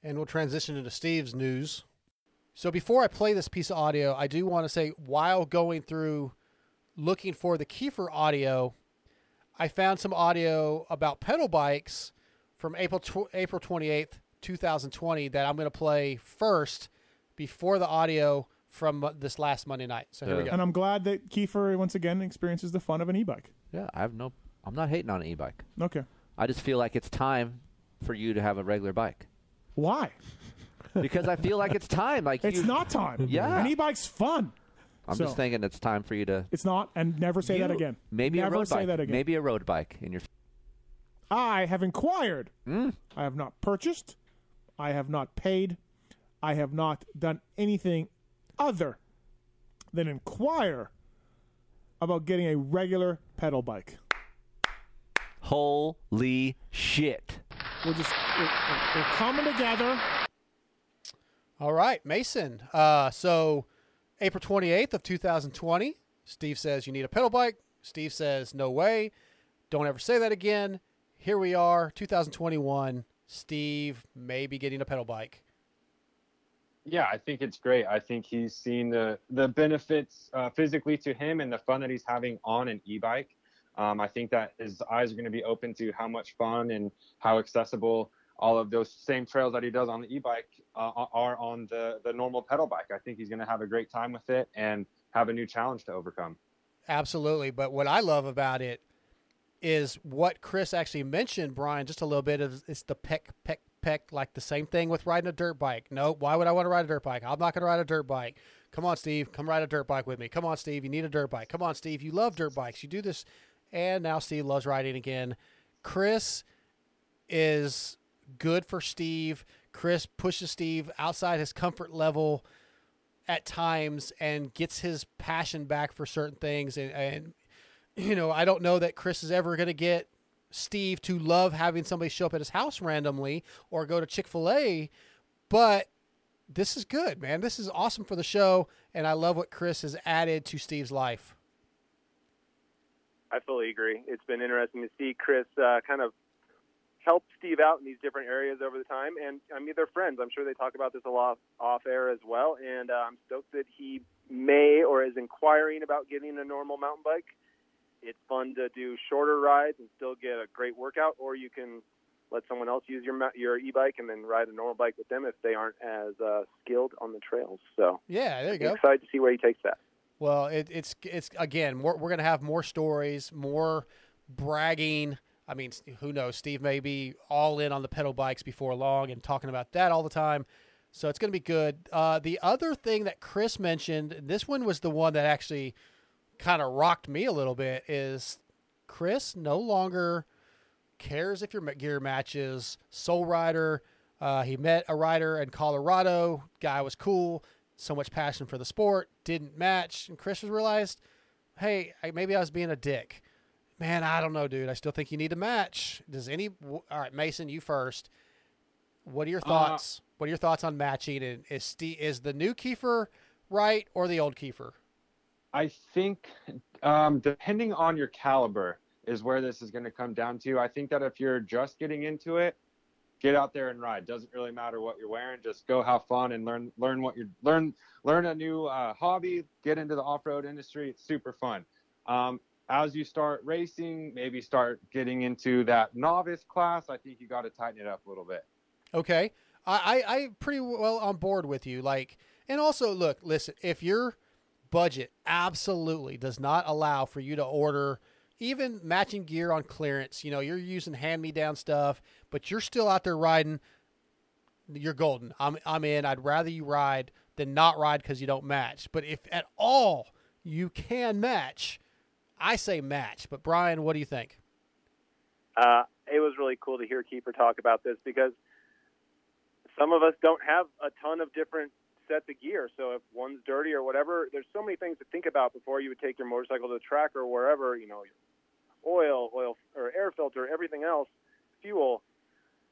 and we'll transition into Steve's news. So before I play this piece of audio, I do want to say while going through looking for the Keefer audio, I found some audio about pedal bikes from April tw- April 28th, 2020 that I'm going to play first before the audio from this last Monday night. So here we go. And I'm glad that Keefer once again experiences the fun of an e-bike. Yeah, I have no. I'm not hating on an e-bike. Okay. I just feel like it's time for you to have a regular bike. Why? Because I feel like it's time. Like It's you- not time. Yeah. An e-bike's fun. I'm So- just thinking it's time for you to It's not, and never say that again. Maybe never a road say bike. that again. Maybe a road bike in your. I have inquired. Mm. I have not purchased. I have not paid. I have not done anything other than inquire about getting a regular pedal bike. Holy shit! We're just we're- we're coming together. All right, Mason. Uh, so April 28th of 2020, Steve says you need a pedal bike. Steve says no way. Don't ever say that again. Here we are, 2021. Steve may be getting a pedal bike. Yeah, I think it's great. I think he's seen the the benefits uh, physically to him and the fun that he's having on an e-bike. Um, I think that his eyes are going to be open to how much fun and how accessible all of those same trails that he does on the e-bike uh, are on the the normal pedal bike. I think he's going to have a great time with it and have a new challenge to overcome. Absolutely. But what I love about it is what Chris actually mentioned, Brian, just a little bit of it's the peck, peck, peck, like the same thing with riding a dirt bike. No, why would I want to ride a dirt bike? I'm not going to ride a dirt bike. Come on, Steve. Come ride a dirt bike with me. Come on, Steve. You need a dirt bike. Come on, Steve. You love dirt bikes. You do this. And now Steve loves riding again. Chris is good for Steve. Chris pushes Steve outside his comfort level at times and gets his passion back for certain things. And, and you know, I don't know that Chris is ever going to get Steve to love having somebody show up at his house randomly or go to Chick fil A, but this is good, man. This is awesome for the show. And I love what Chris has added to Steve's life. I fully agree. It's been interesting to see Chris uh, kind of help Steve out in these different areas over the time. And I mean, they're friends. I'm sure they talk about this a lot off air as well. And uh, I'm stoked that he may or is inquiring about getting a normal mountain bike. It's fun to do shorter rides and still get a great workout, or you can let someone else use your your e-bike and then ride a normal bike with them if they aren't as uh, skilled on the trails. So Yeah, there you go. excited to see where he takes that. Well, it, it's it's again, we're, we're going to have more stories, more bragging. I mean, who knows? Steve may be all in on the pedal bikes before long and talking about that all the time. So it's going to be good. Uh, the other thing that Chris mentioned, this one was the one that actually kind of rocked me a little bit, is Chris no longer cares if your gear matches. Soul Rider, uh, he met a rider in Colorado. Guy was cool. So much passion for the sport. Didn't match. And Chris realized, hey, maybe I was being a dick. Man, I don't know, dude. I still think you need a match. Does any? All right, Mason, you first. What are your Uh, thoughts? what are your thoughts on matching? And is Steve, is the new Keefer right or the old Keefer? I think, um, depending on your caliber, is where this is going to come down to. I think that if you're just getting into it, get out there and ride. Doesn't really matter what you're wearing. Just go have fun and learn learn what you're learn learn a new uh, hobby. Get into the off-road industry. It's super fun. Um, as you start racing, maybe start getting into that novice class. I think you got to tighten it up a little bit. Okay. I, I, I pretty well on board with you. Like, and also look, listen, if your budget absolutely does not allow for you to order even matching gear on clearance, you know, you're using hand me down stuff, but you're still out there riding, you're golden. I'm, I'm in. I'd rather you ride than not ride because you don't match. But if at all you can match, I say match. But Brian, what do you think? Uh, it was really cool to hear Keefer talk about this because some of us don't have a ton of different sets of gear. So if one's dirty or whatever, there's so many things to think about before you would take your motorcycle to the track or wherever. You know, oil, oil or air filter, everything else, fuel.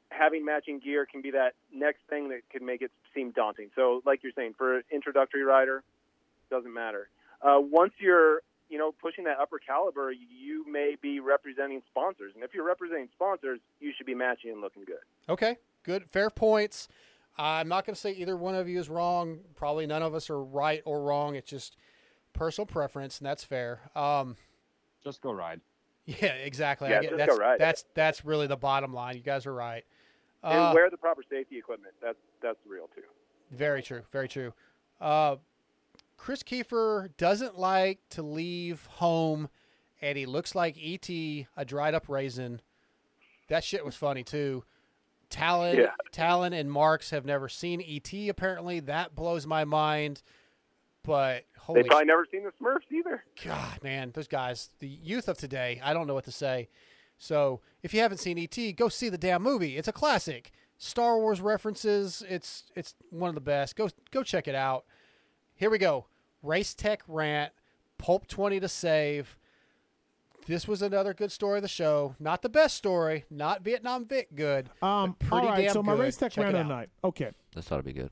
having matching gear can be that next thing that could make it seem daunting. So, like you're saying, for an introductory rider, doesn't matter. Uh, once you're, you know, pushing that upper caliber, you may be representing sponsors, and if you're representing sponsors, you should be matching and looking good. Okay, good, fair points. I'm not going to say either one of you is wrong. Probably none of us are right or wrong. It's just personal preference, and that's fair. Um, just go ride. Yeah, exactly. Yeah, I get, just that's, go ride. That's that's really the bottom line. You guys are right. and Uh, wear the proper safety equipment. That's that's real too. Very true. Very true. Uh, Kris Keefer doesn't like to leave home, and he looks like ET, a dried up raisin. That shit was funny too. Talon, Yeah. Talon, and Marks have never seen ET. Apparently, that blows my mind. But holy They probably never seen the Smurfs either. God, man, those guys, the youth of today, I don't know what to say. So, if you haven't seen ET, go see the damn movie. It's a classic. Star Wars references. It's it's one of the best. Go go check it out. Here we go. Race Tech rant. Pulp 20 to save. This was another good story of the show. Not the best story. Not Vietnam Vic good. Um, but pretty all right, damn so my good. race tech Check round it of the night. Okay. This ought to be good.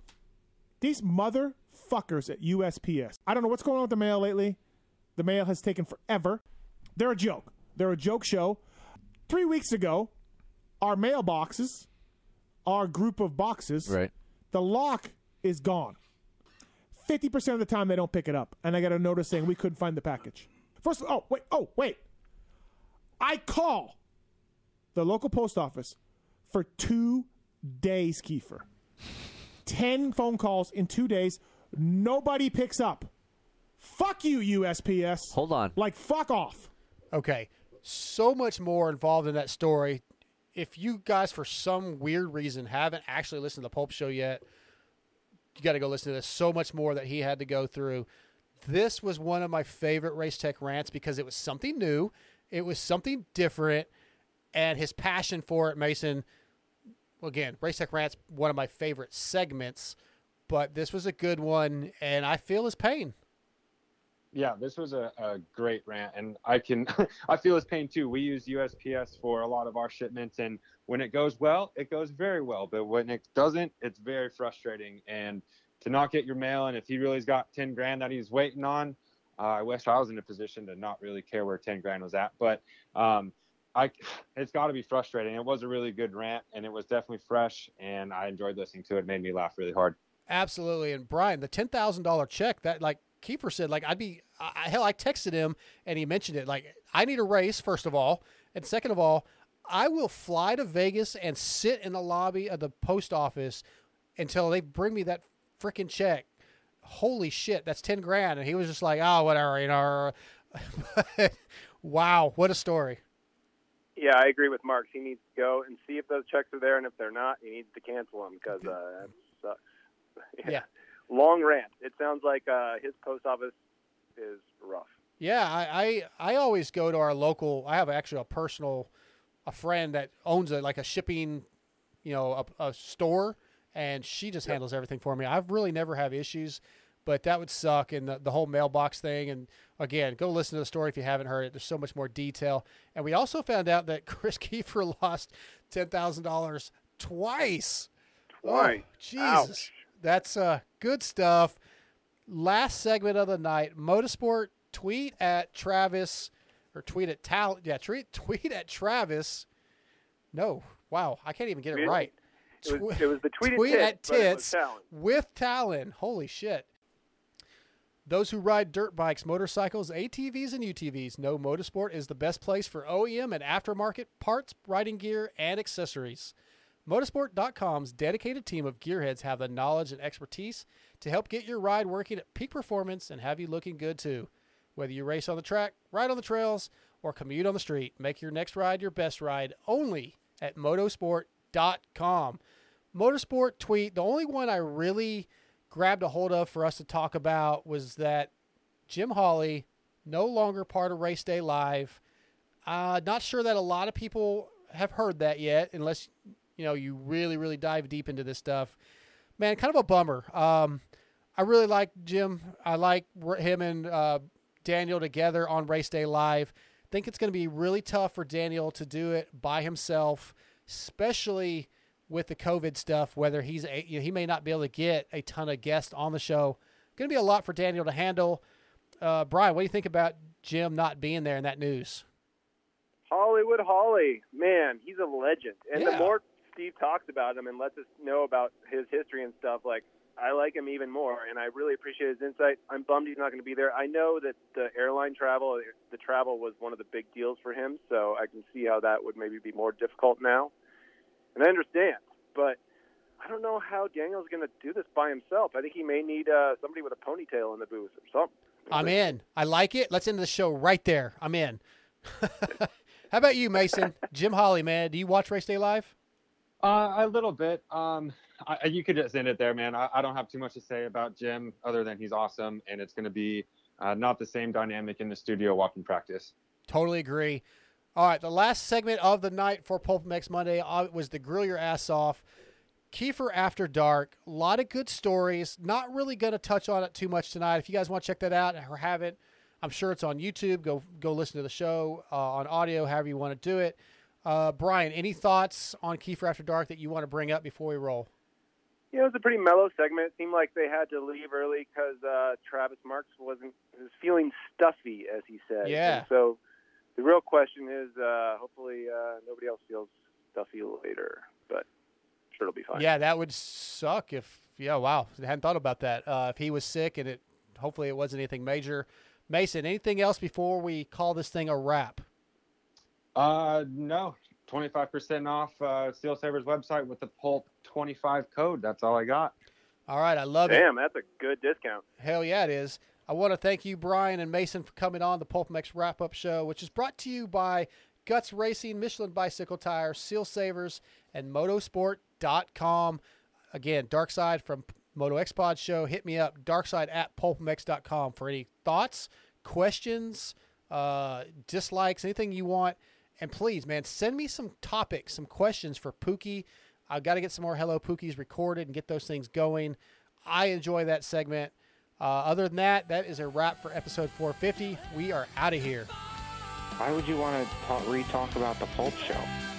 These motherfuckers at USPS. I don't know what's going on with the mail lately. The mail has taken forever. They're a joke. They're a joke show. Three weeks ago, our mailboxes, our group of boxes, Right. the lock is gone. 50% of the time they don't pick it up. And I got a notice saying we couldn't find the package. First, of, oh, wait, oh, wait. I call the local post office for two days, Keefer. 10 phone calls in two days. Nobody picks up. Fuck you, USPS. Hold on. Like, fuck off. Okay. So much more involved in that story. If you guys, for some weird reason, haven't actually listened to the Pulp Show yet, you got to go listen to this. So much more that he had to go through. This was one of my favorite Race Tech rants because it was something new, it was something different, and his passion for it, Mason. Again, Race Tech rants one of my favorite segments, but this was a good one, and I feel his pain. Yeah, this was a, a great rant, and I can *laughs* I feel his pain too. We use USPS for a lot of our shipments, and when it goes well, it goes very well. But when it doesn't, it's very frustrating. And to not get your mail, and if he really's got ten grand that he's waiting on, uh, I wish I was in a position to not really care where ten grand was at. But um, I, it's got to be frustrating. It was a really good rant, and it was definitely fresh, and I enjoyed listening to it. it made me laugh really hard. Absolutely. And Brian, the ten thousand dollar check that like Keefer said, like I'd be I, hell. I texted him and he mentioned it. Like I need a race first of all, and second of all, I will fly to Vegas and sit in the lobby of the post office until they bring me that freaking check. Holy shit, that's ten grand. And he was just like, oh, whatever, you know. *laughs* wow, what a story. Yeah, I agree with Marks. He needs to go and see if those checks are there, and if they're not, he needs to cancel them because uh, that sucks. *laughs* Yeah. Long rant. It sounds like uh, his post office is rough. Yeah, I, I I always go to our local. I have actually a personal, a friend that owns a like a shipping, you know, a, a store, and she just handles everything for me. I've really never have issues, but that would suck. And the, the whole mailbox thing. And again, go listen to the story if you haven't heard it. There's so much more detail. And we also found out that *laughs* Kris Keefer lost ten thousand dollars twice. Twice. Oh, Jesus, that's uh good stuff. Last segment of the night, Motosport tweet at Travis or tweet at Tal yeah, tweet *laughs* tweet at Travis. No, wow, I can't even get it right. It was, it was the tweet, tweet at at tits, was tits with Talon. Holy shit. Those who ride dirt bikes, motorcycles, ATVs, and UTVs know Motosport is the best place for OEM and aftermarket parts, riding gear, and accessories. Motosport.com's dedicated team of gearheads have the knowledge and expertise to help get your ride working at peak performance and have you looking good too. Whether you race on the track, ride on the trails, or commute on the street, make your next ride your best ride only at motosport.com. Motosport tweet, the only one I really grabbed a hold of for us to talk about was that Jim Holley, no longer part of Race Day Live. Uh, not sure that a lot of people have heard that yet, unless you know you really, really dive deep into this stuff. Man, kind of a bummer. Um, I really like Jim. I like him and uh, Daniel together on Race Day Live. Think it's going to be really tough for Daniel to do it by himself, especially with the COVID stuff, whether he's a, you know, he may not be able to get a ton of guests on the show. Going to be a lot for Daniel to handle. Uh, Brian, what do you think about Jim not being there in that news? Hollywood Holley, man, he's a legend. And Yeah. the more Steve talks about him and lets us know about his history and stuff, like I like him even more, and I really appreciate his insight. I'm bummed he's not going to be there. I know that the airline travel, the travel was one of the big deals for him, so I can see how that would maybe be more difficult now. And I understand, but I don't know how Daniel's going to do this by himself. I think he may need uh, somebody with a ponytail in the booth or something. I'm in. I like it. Let's end the show right there. I'm in. *laughs* How about you, Mason? Jim Holley, man. Do you watch Race Day Live? Uh, a little bit. Um, I, you could just end it there, man. I, I don't have too much to say about Jim other than he's awesome, and it's going to be uh, not the same dynamic in the studio walking practice. Totally agree. All right, the last segment of the night for Pulp MX Monday uh, was the Grill Your Ass Off. Keefer After Dark. A lot of good stories. Not really going to touch on it too much tonight. If you guys want to check that out or haven't, I'm sure it's on YouTube. Go go listen to the show uh, on audio, however you want to do it. Uh, Brian, any thoughts on Keefer After Dark that you want to bring up before we roll? Yeah, it was a pretty mellow segment. It seemed like they had to leave early because uh, Travis Marks wasn't was feeling stuffy, as he said. Yeah. And so the real question is, uh, hopefully uh, nobody else feels stuffy later, but I'm sure it'll be fine. Yeah, that would suck if. Yeah, wow, I hadn't thought about that. Uh, if he was sick and it, hopefully it wasn't anything major. Mason, anything else before we call this thing a wrap? Uh, no, 25% off uh, Seal Savers website with the Pulp 25 code. That's all I got. All right, I love it. Damn, that's a good discount. Hell yeah, it is. I want to thank you, Brian and Mason, for coming on the Pulp MX Wrap Up Show, which is brought to you by Guts Racing, Michelin Bicycle Tires, Seal Savers, and Motosport.com. Again, Dark Side from Moto X Pod Show. Hit me up, darkside at pulpmx.com for any thoughts, questions, uh, dislikes, anything you want. And please, man, send me some topics, some questions for Pookie. I've got to get some more Hello Pookies recorded and get those things going. I enjoy that segment. Uh, other than that, that is a wrap for episode 450. We are out of here. Why would you want to talk, re-talk about the Pulp Show?